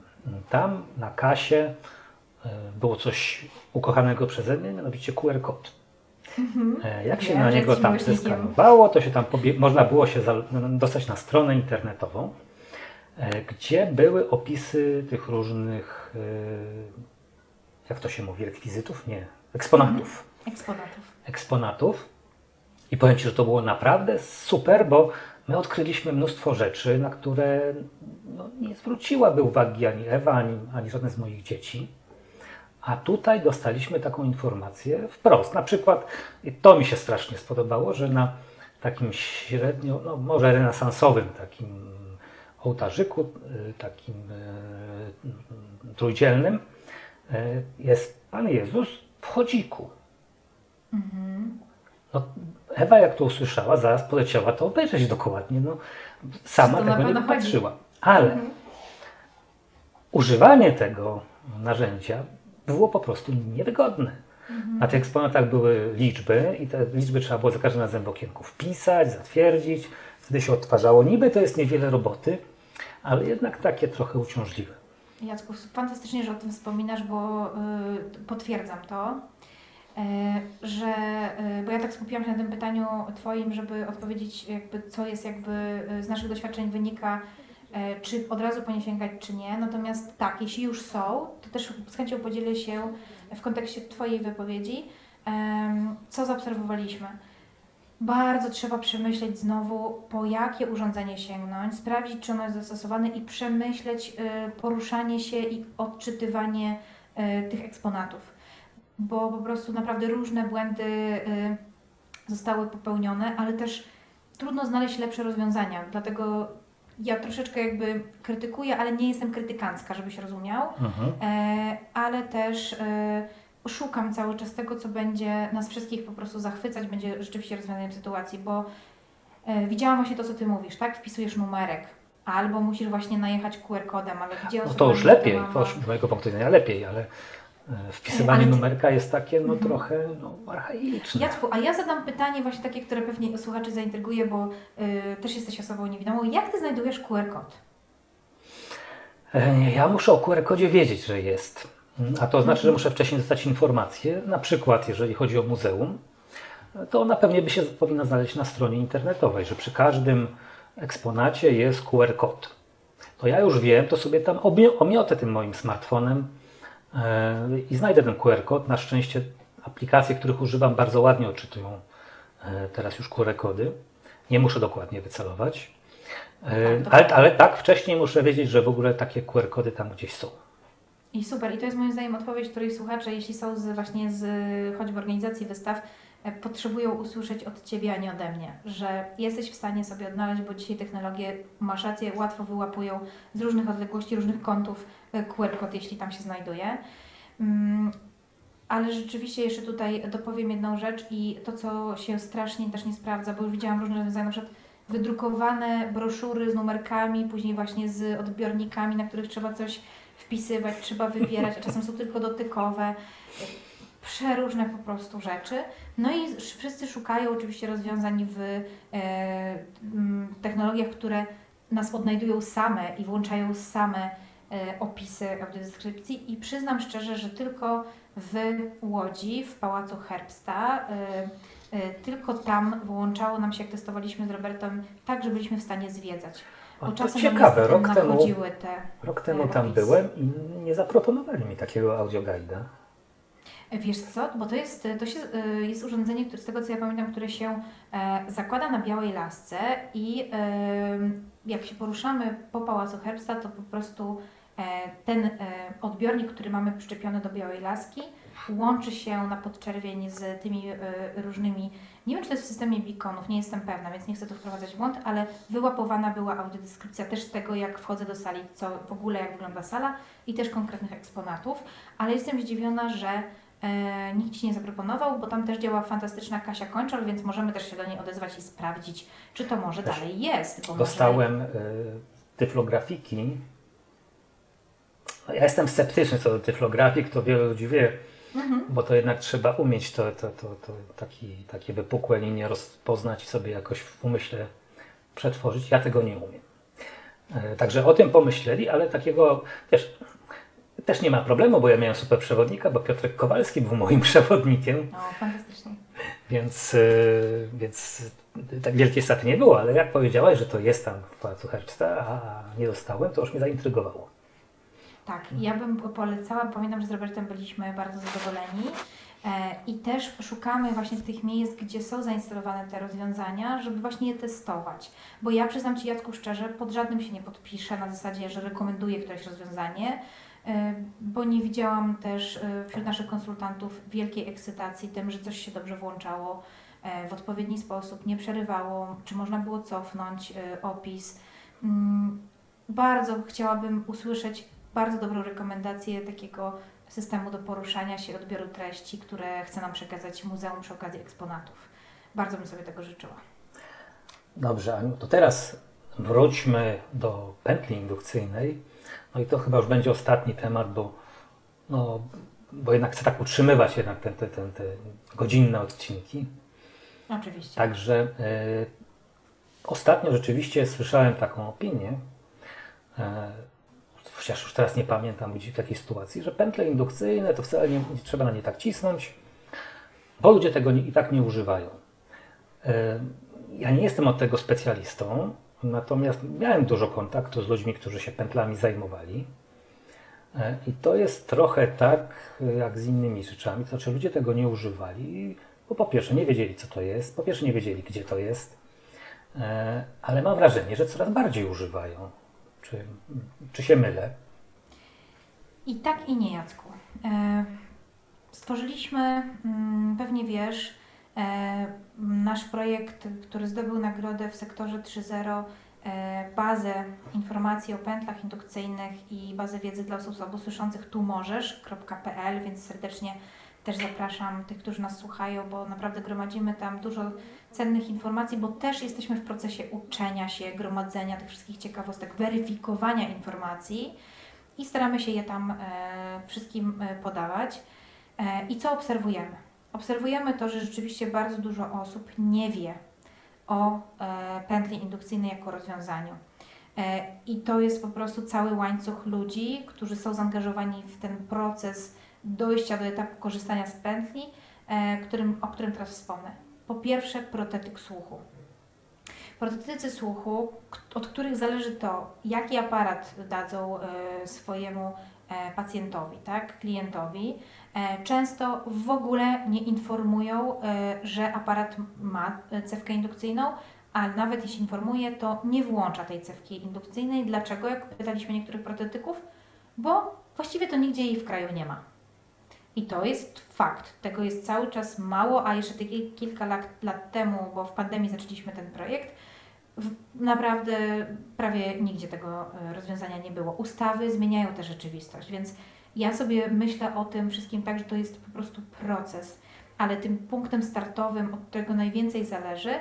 Tam na kasie e, było coś ukochanego przeze mnie, mianowicie QR kod. E, Jak się Wiem, na niego tam zeskanowało, to się tam można było się za- dostać na stronę internetową, e, gdzie były opisy tych różnych, jak to się mówi, rekwizytów? Nie, eksponatów Eksponatów. eksponatów. I powiem Ci, że to było naprawdę super, bo my odkryliśmy mnóstwo rzeczy, na które no, nie zwróciłaby uwagi ani Ewa, ani, ani żadne z moich dzieci. A tutaj dostaliśmy taką informację wprost. Na przykład, to mi się strasznie spodobało, że na takim średnio, no może renesansowym takim ołtarzyku, y, takim y, trójdzielnym, y, jest Pan Jezus w chodziku. No, Ewa jak to usłyszała, zaraz poleciała to obejrzeć dokładnie. No, sama To tego nie patrzyła. Ale używanie tego narzędzia było po prostu niewygodne. Na tych eksponatach były liczby i te liczby trzeba było za każdym razem w okienku wpisać, zatwierdzić. Wtedy się odtwarzało. Niby to jest niewiele roboty, ale jednak takie trochę uciążliwe. Jacku, fantastycznie, że o tym wspominasz, bo y, potwierdzam to, że, y, bo ja tak skupiłam się na tym pytaniu Twoim, żeby odpowiedzieć jakby co jest jakby y, z naszych doświadczeń wynika, czy od razu po nie sięgać, czy nie. Natomiast tak, jeśli już są, to też z chęcią podzielę się w kontekście Twojej wypowiedzi, co zaobserwowaliśmy. Bardzo trzeba przemyśleć znowu, po jakie urządzenie sięgnąć, sprawdzić, czy ono jest zastosowane i przemyśleć poruszanie się i odczytywanie tych eksponatów. Bo po prostu naprawdę różne błędy y, zostały popełnione, ale też trudno znaleźć lepsze rozwiązania. Dlatego ja troszeczkę jakby krytykuję, ale nie jestem krytykancka, żebyś rozumiał. Mhm. E, ale też e, szukam cały czas tego, co będzie nas wszystkich po prostu zachwycać, będzie rzeczywiście rozwiązaniem sytuacji, bo e, widziałam właśnie to, co Ty mówisz, tak? Wpisujesz numerek, albo musisz właśnie najechać QR-kodem, ale gdzie No to już lepiej, to już z mojego punktu widzenia lepiej, ale wpisywanie Ale ty- numerka jest takie no, Mhm. trochę no, archaiczne. Jacku, a ja zadam pytanie właśnie takie, które pewnie słuchaczy zaintryguje, bo y, też jesteś osobą niewidomą. Jak Ty znajdujesz QR-kod? E, Ja muszę o QR-kodzie wiedzieć, że jest. Mm, A to znaczy, że muszę wcześniej dostać informację. Na przykład, jeżeli chodzi o muzeum, to ona pewnie by się powinna znaleźć na stronie internetowej, że przy każdym eksponacie jest QR-kod. To ja już wiem, to sobie tam omiotę tym moim smartfonem e, i znajdę ten QR-kod. Na szczęście aplikacje, których używam, bardzo ładnie odczytują e, teraz już QR-kody. Nie muszę dokładnie wycelować. E, Tak, ale, ale tak, wcześniej muszę wiedzieć, że w ogóle takie QR-kody tam gdzieś są. I super, i to jest moim zdaniem odpowiedź, której słuchacze, jeśli są z, właśnie z choćby organizacji wystaw, e, potrzebują usłyszeć od Ciebie, a nie ode mnie, że jesteś w stanie sobie odnaleźć, bo dzisiaj technologie, masz rację, łatwo wyłapują z różnych odległości, różnych kątów e, QR-kod, jeśli tam się znajduje. Mm, Ale rzeczywiście jeszcze tutaj dopowiem jedną rzecz i to, co się strasznie też nie sprawdza, bo już widziałam różne rozwiązania, na przykład wydrukowane broszury z numerkami, później właśnie z odbiornikami, na których trzeba coś wpisywać, trzeba wybierać, a czasem są tylko dotykowe. Przeróżne po prostu rzeczy. No i sz- wszyscy szukają oczywiście rozwiązań w e, technologiach, które nas odnajdują same i włączają same opisy audiodeskrypcji i przyznam szczerze, że tylko w Łodzi, w Pałacu Herbsta, e, e, tylko tam wyłączało nam się, jak testowaliśmy z Robertem, tak, że byliśmy w stanie zwiedzać. Bo to ciekawe, rok temu, te... rok temu tam Robic. byłem i nie zaproponowali mi takiego audioguida. Wiesz co, bo to jest, to się, jest urządzenie, które, z tego co ja pamiętam, które się e, zakłada na białej lasce i e, jak się poruszamy po Pałacu Herbsta, to po prostu e, ten e, odbiornik, który mamy przyczepiony do białej laski, łączy się na podczerwień z tymi e, różnymi, nie wiem czy to jest w systemie beaconów, nie jestem pewna, więc nie chcę tu wprowadzać w błąd, ale wyłapowana była audiodeskrypcja też tego, jak wchodzę do sali, co w ogóle jak wygląda sala i też konkretnych eksponatów, ale jestem zdziwiona, że e, nikt Ci nie zaproponował, bo tam też działa fantastyczna Kasia Kończol, więc możemy też się do niej odezwać i sprawdzić, czy to może Też dalej jest. Bo Dostałem y, tyflografiki. No, ja jestem sceptyczny co do tyflografik, to wielu ludzi wie. Mhm. bo to jednak trzeba umieć to, to, to, to taki, takie wypukłe linie rozpoznać i sobie jakoś w umyśle przetworzyć. Ja tego nie umiem. E, Także o tym pomyśleli, ale takiego też, też nie ma problemu, bo ja miałem super przewodnika, bo Piotrek Kowalski był moim *laughs* przewodnikiem. No, fantastycznie. Więc, y, więc tak wielkiej straty nie było, ale jak powiedziałaś, że to jest tam w Pałacu Herbsta, a nie dostałem, to już mnie zaintrygowało. Tak, ja bym polecała, pamiętam, że z Robertem byliśmy bardzo zadowoleni e, i też szukamy właśnie tych miejsc, gdzie są zainstalowane te rozwiązania, żeby właśnie je testować. Bo ja przyznam Ci Jacku szczerze, pod żadnym się nie podpiszę na zasadzie, że rekomenduję któreś rozwiązanie, e, bo nie widziałam też e, wśród naszych konsultantów wielkiej ekscytacji tym, że coś się dobrze włączało w odpowiedni sposób, nie przerywało, czy można było cofnąć opis. Mm, Bardzo chciałabym usłyszeć bardzo dobrą rekomendację takiego systemu do poruszania się, odbioru treści, które chce nam przekazać muzeum przy okazji eksponatów. Bardzo bym sobie tego życzyła. Dobrze, Aniu, to teraz wróćmy do pętli indukcyjnej. No i to chyba już będzie ostatni temat, bo, no, bo jednak chcę tak utrzymywać jednak te, te, te, te godzinne odcinki. Oczywiście. Także e, ostatnio rzeczywiście słyszałem taką opinię, e, chociaż już teraz nie pamiętam gdzie w takiej sytuacji, że pętle indukcyjne to wcale nie, nie trzeba na nie tak cisnąć, bo ludzie tego nie, i tak nie używają. E, ja nie jestem od tego specjalistą, natomiast miałem dużo kontaktu z ludźmi, którzy się pętlami zajmowali. E, I to jest trochę tak jak z innymi rzeczami, to znaczy ludzie tego nie używali, bo po pierwsze nie wiedzieli co to jest, po pierwsze nie wiedzieli gdzie to jest, e, ale mam wrażenie, że coraz bardziej używają. Czy, czy się mylę? I tak i nie, Jacku. E, stworzyliśmy, mm, pewnie wiesz, e, nasz projekt, który zdobył nagrodę w sektorze 3.0, e, bazę informacji o pętlach indukcyjnych i bazę wiedzy dla osób słabosłyszących tu możesz.pl, więc serdecznie też zapraszam tych, którzy nas słuchają, bo naprawdę gromadzimy tam dużo cennych informacji, bo też jesteśmy w procesie uczenia się, gromadzenia tych wszystkich ciekawostek, weryfikowania informacji i staramy się je tam e, wszystkim e, podawać. E, I co obserwujemy? Obserwujemy to, że rzeczywiście bardzo dużo osób nie wie o e, pętli indukcyjnej jako rozwiązaniu. E, I to jest po prostu cały łańcuch ludzi, którzy są zaangażowani w ten proces dojścia do etapu korzystania z pętli, e, którym, o którym teraz wspomnę. Po pierwsze, protetyk słuchu. Protetycy słuchu, od których zależy to, jaki aparat dadzą e, swojemu e, pacjentowi, tak, klientowi, często w ogóle nie informują, że aparat ma cewkę indukcyjną, a nawet jeśli informuje, to nie włącza tej cewki indukcyjnej. Dlaczego? Jak pytaliśmy niektórych protetyków, bo właściwie to nigdzie jej w kraju nie ma. I to jest fakt. Tego jest cały czas mało, a jeszcze kilka lat, lat temu, bo w pandemii zaczęliśmy ten projekt, naprawdę prawie nigdzie tego e, rozwiązania nie było. Ustawy zmieniają tę rzeczywistość, więc ja sobie myślę o tym wszystkim tak, że to jest po prostu proces, ale tym punktem startowym, od którego najwięcej zależy,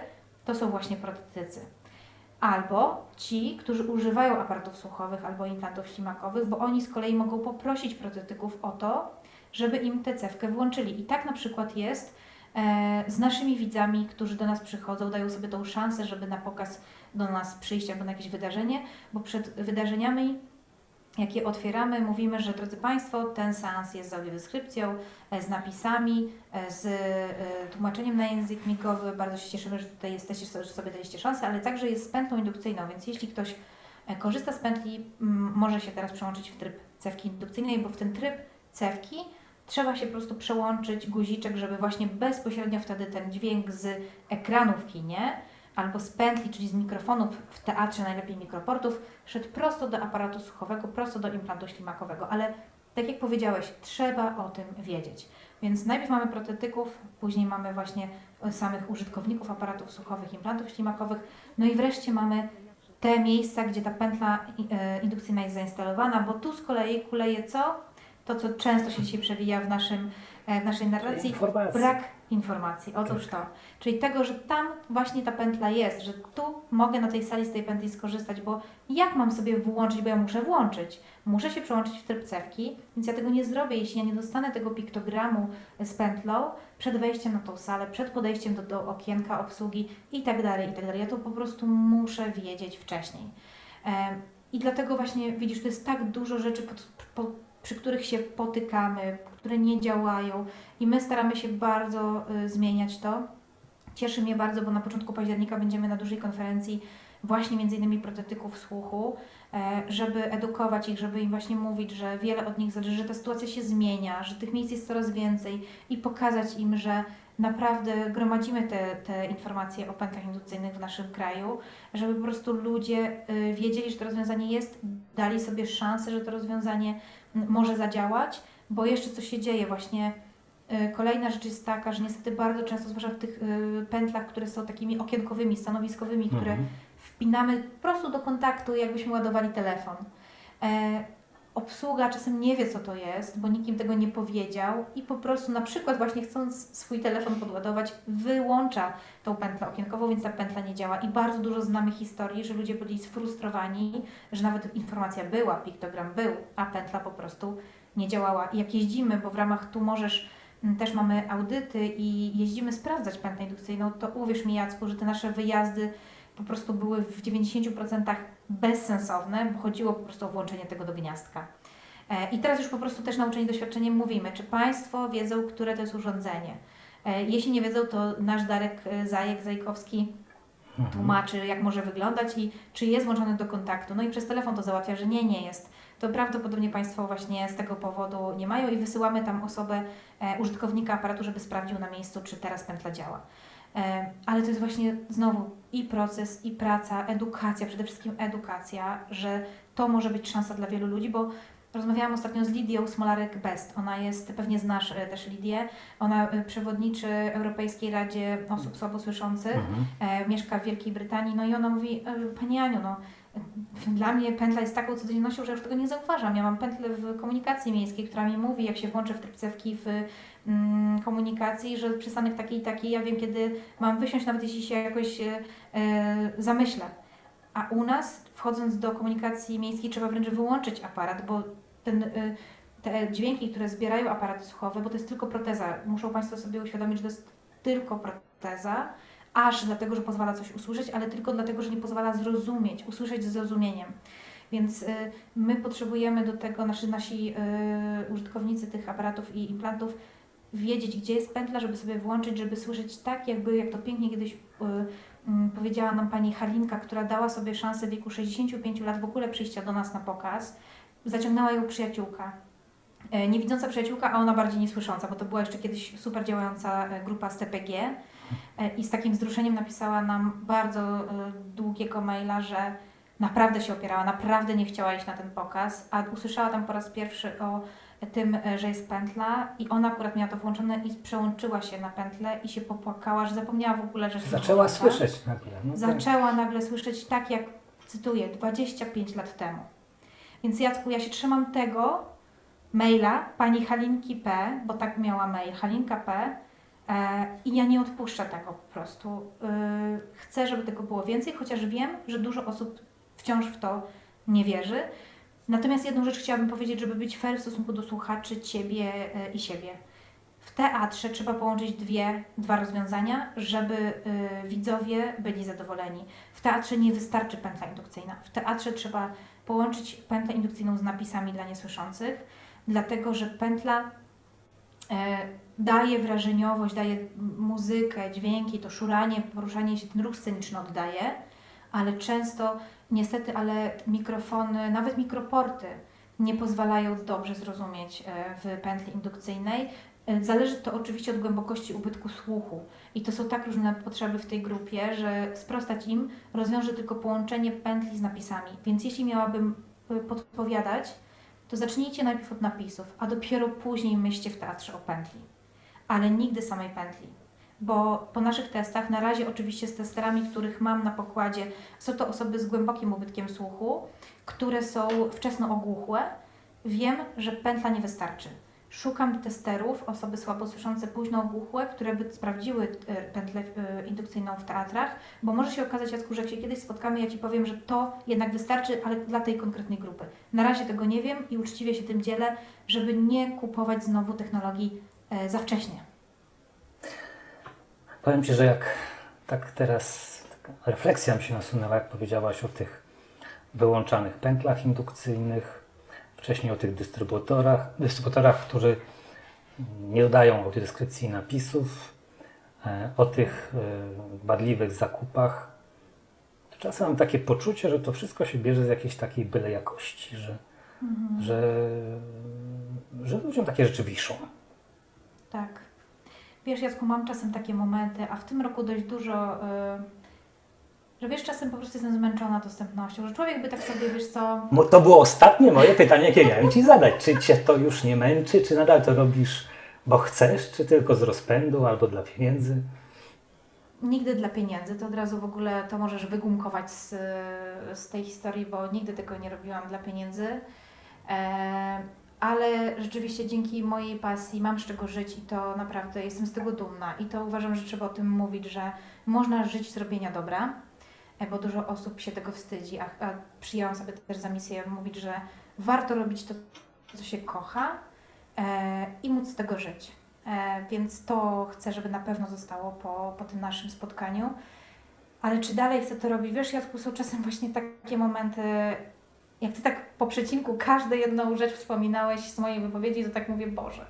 to są właśnie protetycy. Albo ci, którzy używają aparatów słuchowych albo implantów ślimakowych, bo oni z kolei mogą poprosić protetyków o to, żeby im tę cewkę włączyli. I tak na przykład jest e, z naszymi widzami, którzy do nas przychodzą, dają sobie tą szansę, żeby na pokaz do nas przyjść albo na jakieś wydarzenie, bo przed wydarzeniami jak je otwieramy, mówimy, że drodzy Państwo, ten seans jest z audiodeskrypcją, e, z napisami, e, z tłumaczeniem na język migowy. Bardzo się cieszymy, że tutaj jesteście, że sobie daliście szansę, ale także jest z pętlą indukcyjną, więc jeśli ktoś korzysta z pętli, może się teraz przełączyć w tryb cewki indukcyjnej, bo w ten tryb cewki trzeba się po prostu przełączyć guziczek, żeby właśnie bezpośrednio wtedy ten dźwięk z ekranu w kinie albo z pętli, czyli z mikrofonów w teatrze, najlepiej mikroportów, szedł prosto do aparatu słuchowego, prosto do implantu ślimakowego. Ale tak jak powiedziałeś, trzeba o tym wiedzieć. Więc najpierw mamy protetyków, później mamy właśnie samych użytkowników aparatów słuchowych, implantów ślimakowych, no i wreszcie mamy te miejsca, gdzie ta pętla e, indukcyjna jest zainstalowana, bo tu z kolei kuleje co? To, co często się dzisiaj przewija w, naszym, e, w naszej narracji, Informacji. brak informacji. Otóż to. Czyli tego, że tam właśnie ta pętla jest, że tu mogę na tej sali z tej pętli skorzystać, bo jak mam sobie włączyć, bo ja muszę włączyć. Muszę się przełączyć w tryb cewki, więc ja tego nie zrobię, jeśli ja nie dostanę tego piktogramu z pętlą przed wejściem na tą salę, przed podejściem do, do okienka obsługi i tak dalej, i tak dalej. Ja to po prostu muszę wiedzieć wcześniej. I dlatego właśnie, widzisz, to jest tak dużo rzeczy, pod, pod, przy których się potykamy, które nie działają i my staramy się bardzo y, zmieniać to. Cieszy mnie bardzo, bo na początku października będziemy na dużej konferencji właśnie między innymi protetyków słuchu, e, żeby edukować ich, żeby im właśnie mówić, że wiele od nich zależy, że ta sytuacja się zmienia, że tych miejsc jest coraz więcej i pokazać im, że naprawdę gromadzimy te, te informacje o pętlach indukcyjnych w naszym kraju, żeby po prostu ludzie y, wiedzieli, że to rozwiązanie jest, dali sobie szansę, że to rozwiązanie może zadziałać, bo jeszcze co się dzieje właśnie y, Kolejna rzecz jest taka, że niestety bardzo często, zwłaszcza w tych y, pętlach, które są takimi okienkowymi, stanowiskowymi, które mhm. wpinamy po prostu do kontaktu, jakbyśmy ładowali telefon. Obsługa czasem nie wie, co to jest, bo nikt im tego nie powiedział i po prostu na przykład właśnie chcąc swój telefon podładować, wyłącza tą pętlę okienkową, więc ta pętla nie działa i bardzo dużo znamy historii, że ludzie byli sfrustrowani, że nawet informacja była, piktogram był, a pętla po prostu nie działała. I jak jeździmy, bo w ramach tu możesz mm, też mamy audyty i jeździmy sprawdzać pętlę indukcyjną, to uwierz mi Jacku, że te nasze wyjazdy po prostu były w 90% bezsensowne, bo chodziło po prostu o włączenie tego do gniazdka. E, I teraz już po prostu też nauczeni doświadczeniem mówimy, czy Państwo wiedzą, które to jest urządzenie. E, jeśli nie wiedzą, to nasz Darek e, Zajek, Zajkowski mhm. tłumaczy, jak może wyglądać i czy jest włączony do kontaktu. No i przez telefon to załatwia, że nie, nie jest. To prawdopodobnie Państwo właśnie z tego powodu nie mają i wysyłamy tam osobę, użytkownika aparatu, żeby sprawdził na miejscu, czy teraz pętla działa. Ale to jest właśnie znowu i proces, i praca, edukacja, przede wszystkim edukacja, że to może być szansa dla wielu ludzi, bo rozmawiałam ostatnio z Lidią Smolarek-Best. Ona jest, pewnie znasz e, też Lidię, ona e, przewodniczy Europejskiej Radzie Osób Słabosłyszących, mhm. e, mieszka w Wielkiej Brytanii, no i ona mówi, Pani Aniu, no dla mnie pętla jest taką codziennością, że już tego nie zauważam. Ja mam pętlę w komunikacji miejskiej, która mi mówi, jak się włączę w tryb cewki w mm, komunikacji, że przystanek taki i taki, ja wiem, kiedy mam wysiąść, nawet jeśli się jakoś e, e, zamyślę. A u nas, wchodząc do komunikacji miejskiej, trzeba wręcz wyłączyć aparat, bo ten, e, te dźwięki, które zbierają aparaty słuchowe, bo to jest tylko proteza. Muszą Państwo sobie uświadomić, że to jest tylko proteza, aż dlatego, że pozwala coś usłyszeć, ale tylko dlatego, że nie pozwala zrozumieć, usłyszeć z zrozumieniem. Więc y, my potrzebujemy do tego, nasi, nasi y, użytkownicy tych aparatów i implantów, wiedzieć, gdzie jest pętla, żeby sobie włączyć, żeby słyszeć tak, jakby, jak to pięknie kiedyś y, y, powiedziała nam pani Halinka, która dała sobie szansę w wieku 65 lat w ogóle przyjścia do nas na pokaz. Zaciągnęła ją przyjaciółka. E, niewidząca przyjaciółka, a ona bardziej niesłysząca, bo to była jeszcze kiedyś super działająca e, grupa z TPG. E, I z takim wzruszeniem napisała nam bardzo e, długiego maila, że naprawdę się opierała, naprawdę nie chciała iść na ten pokaz, a usłyszała tam po raz pierwszy o tym, e, że jest pętla i ona akurat miała to włączone i przełączyła się na pętlę i się popłakała, że zapomniała w ogóle, że się Zaczęła słyszeć nagle. No tak. Zaczęła tak. nagle słyszeć tak, jak cytuję, 25 lat temu. Więc Jacku, ja się trzymam tego maila pani Halinki P, bo tak miała mail, Halinka P, I ja nie odpuszczę tego po prostu. E, chcę, żeby tego było więcej, chociaż wiem, że dużo osób wciąż w to nie wierzy. Natomiast jedną rzecz chciałabym powiedzieć, żeby być fair w stosunku do słuchaczy, ciebie e, i siebie. W teatrze trzeba połączyć dwie, dwa rozwiązania, żeby y, widzowie byli zadowoleni. W teatrze nie wystarczy pętla indukcyjna. W teatrze trzeba połączyć pętlę indukcyjną z napisami dla niesłyszących, dlatego że pętla e, daje wrażeniowość, daje muzykę, dźwięki, to szuranie, poruszanie się, ten ruch sceniczny oddaje, ale często niestety, ale mikrofony, nawet mikroporty nie pozwalają dobrze zrozumieć e, w pętli indukcyjnej. E, zależy to oczywiście od głębokości ubytku słuchu i to są tak różne potrzeby w tej grupie, że sprostać im rozwiąże tylko połączenie pętli z napisami. Więc jeśli miałabym e, podpowiadać, to zacznijcie najpierw od napisów, a dopiero później myślcie w teatrze o pętli. Ale nigdy samej pętli. Bo po naszych testach, na razie oczywiście z testerami, których mam na pokładzie, są to osoby z głębokim ubytkiem słuchu, które są wczesno ogłuchłe. Wiem, że pętla nie wystarczy. Szukam testerów, osoby słabosłyszące, późno ogłuchłe, które by sprawdziły e, pętlę e, indukcyjną w teatrach, bo może się okazać, Jacku, że jak się kiedyś spotkamy, ja Ci powiem, że to jednak wystarczy, ale dla tej konkretnej grupy. Na razie tego nie wiem i uczciwie się tym dzielę, żeby nie kupować znowu technologii za wcześnie. Powiem Ci, że jak tak teraz refleksja mi się nasunęła, jak powiedziałaś o tych wyłączanych pętlach indukcyjnych, wcześniej o tych dystrybutorach, dystrybutorach, którzy nie dodają audiodeskrypcji napisów, e, o tych e, badliwych zakupach. Czasem mam takie poczucie, że to wszystko się bierze z jakiejś takiej byle jakości, że, mhm. że, że ludziom takie rzeczy wiszą. Tak. Wiesz, Jacku, mam czasem takie momenty, a w tym roku dość dużo... Yy że wiesz, czasem po prostu jestem zmęczona dostępnością, że człowiek by tak sobie, wiesz co... To było ostatnie moje pytanie, jakie miałem Ci zadać. Czy Cię to już nie męczy, czy nadal to robisz, bo chcesz, czy tylko z rozpędu, albo dla pieniędzy? Nigdy dla pieniędzy, to od razu w ogóle to możesz wygumkować z, z tej historii, bo nigdy tego nie robiłam dla pieniędzy. E, ale rzeczywiście dzięki mojej pasji mam z czego żyć i to naprawdę jestem z tego dumna. I to uważam, że trzeba o tym mówić, że można żyć z robienia dobra E, bo dużo osób się tego wstydzi, a, a przyjęłam sobie też za misję mówić, że warto robić to, co się kocha e, i móc z tego żyć. E, więc to chcę, żeby na pewno zostało po, po tym naszym spotkaniu. Ale czy dalej chcę to robić? Wiesz, Jacku, są czasem właśnie takie momenty, jak Ty tak po przecinku każdą jedną rzecz wspominałeś z mojej wypowiedzi, to tak mówię, Boże.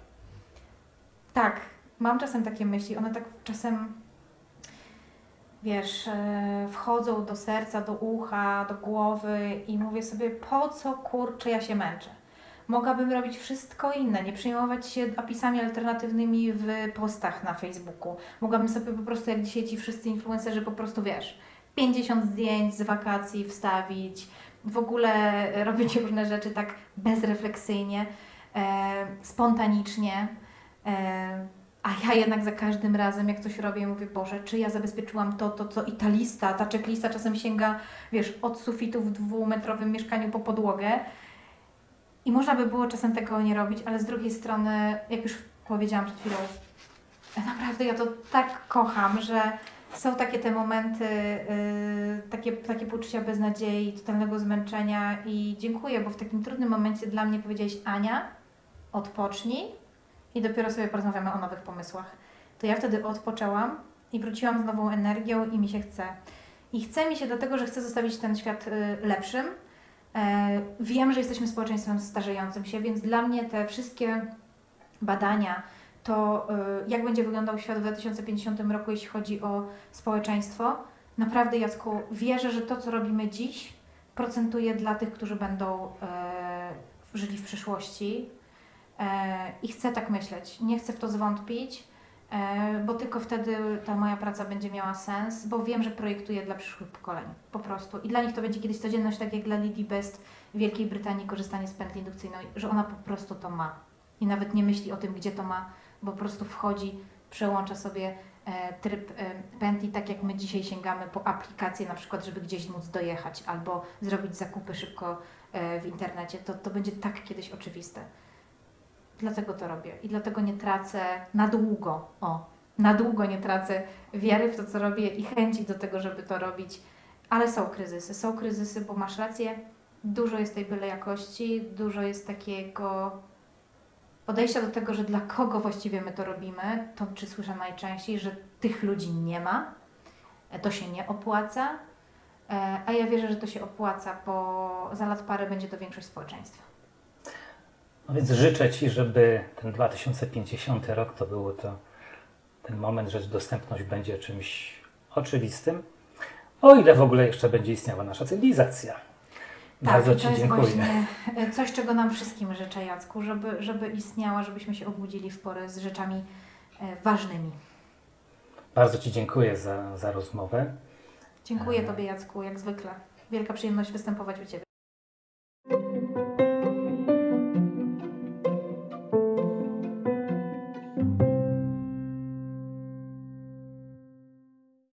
Tak, mam czasem takie myśli, one tak czasem wiesz, e, wchodzą do serca, do ucha, do głowy i mówię sobie, po co kurczę ja się męczę? Mogłabym robić wszystko inne, nie przejmować się opisami alternatywnymi w postach na Facebooku. Mogłabym sobie po prostu, jak dzisiaj ci wszyscy influencerzy, po prostu wiesz, 50 zdjęć z wakacji wstawić, w ogóle robić różne rzeczy tak bezrefleksyjnie, e, spontanicznie. E, a ja jednak za każdym razem, jak coś robię, mówię, Boże, czy ja zabezpieczyłam to, to, co i ta lista, ta checklista czasem sięga, wiesz, od sufitu w dwumetrowym mieszkaniu po podłogę. I można by było czasem tego nie robić, ale z drugiej strony, jak już powiedziałam przed chwilą, naprawdę ja to tak kocham, że są takie te momenty, yy, takie, takie poczucia beznadziei, totalnego zmęczenia i dziękuję, bo w takim trudnym momencie dla mnie powiedziałeś Ania, odpocznij, i dopiero sobie porozmawiamy o nowych pomysłach. To ja wtedy odpoczęłam i wróciłam z nową energią i mi się chce. I chce mi się dlatego, że chcę zostawić ten świat y, lepszym. E, wiem, że jesteśmy społeczeństwem starzejącym się, więc dla mnie te wszystkie badania, to y, jak będzie wyglądał świat w 2050 roku, jeśli chodzi o społeczeństwo, naprawdę Jacku, wierzę, że to, co robimy dziś, procentuje dla tych, którzy będą e, żyli w przyszłości E, I chcę tak myśleć. Nie chcę w to zwątpić, e, bo tylko wtedy ta moja praca będzie miała sens, bo wiem, że projektuję dla przyszłych pokoleń. Po prostu. I dla nich to będzie kiedyś codzienność, tak jak dla Lidii Best w Wielkiej Brytanii korzystanie z pętli indukcyjnej, że ona po prostu to ma. I nawet nie myśli o tym, gdzie to ma, bo po prostu wchodzi, przełącza sobie e, tryb pętli, tak jak my dzisiaj sięgamy po aplikację na przykład, żeby gdzieś móc dojechać albo zrobić zakupy szybko w internecie. To, to będzie tak kiedyś oczywiste. Dlatego to robię i dlatego nie tracę na długo, o, na długo nie tracę wiary w to, co robię i chęci do tego, żeby to robić. Ale są kryzysy, są kryzysy, bo masz rację, dużo jest tej byle jakości, dużo jest takiego podejścia do tego, że dla kogo właściwie my to robimy, to czy słyszę najczęściej, że tych ludzi nie ma, e, to się nie opłaca, e, a ja wierzę, że to się opłaca, bo za lat parę będzie to większość społeczeństwa. No więc życzę Ci, żeby ten 2050 rok to był to ten moment, że dostępność będzie czymś oczywistym, o ile w ogóle jeszcze będzie istniała nasza cywilizacja. Bardzo Tak, i Ci to jest dziękuję. właśnie e, coś, czego nam wszystkim życzę, Jacku, żeby, żeby istniała, żebyśmy się obudzili w porę z rzeczami e, ważnymi. Bardzo Ci dziękuję za, za rozmowę. Dziękuję E. Tobie, Jacku, jak zwykle. Wielka przyjemność występować u Ciebie.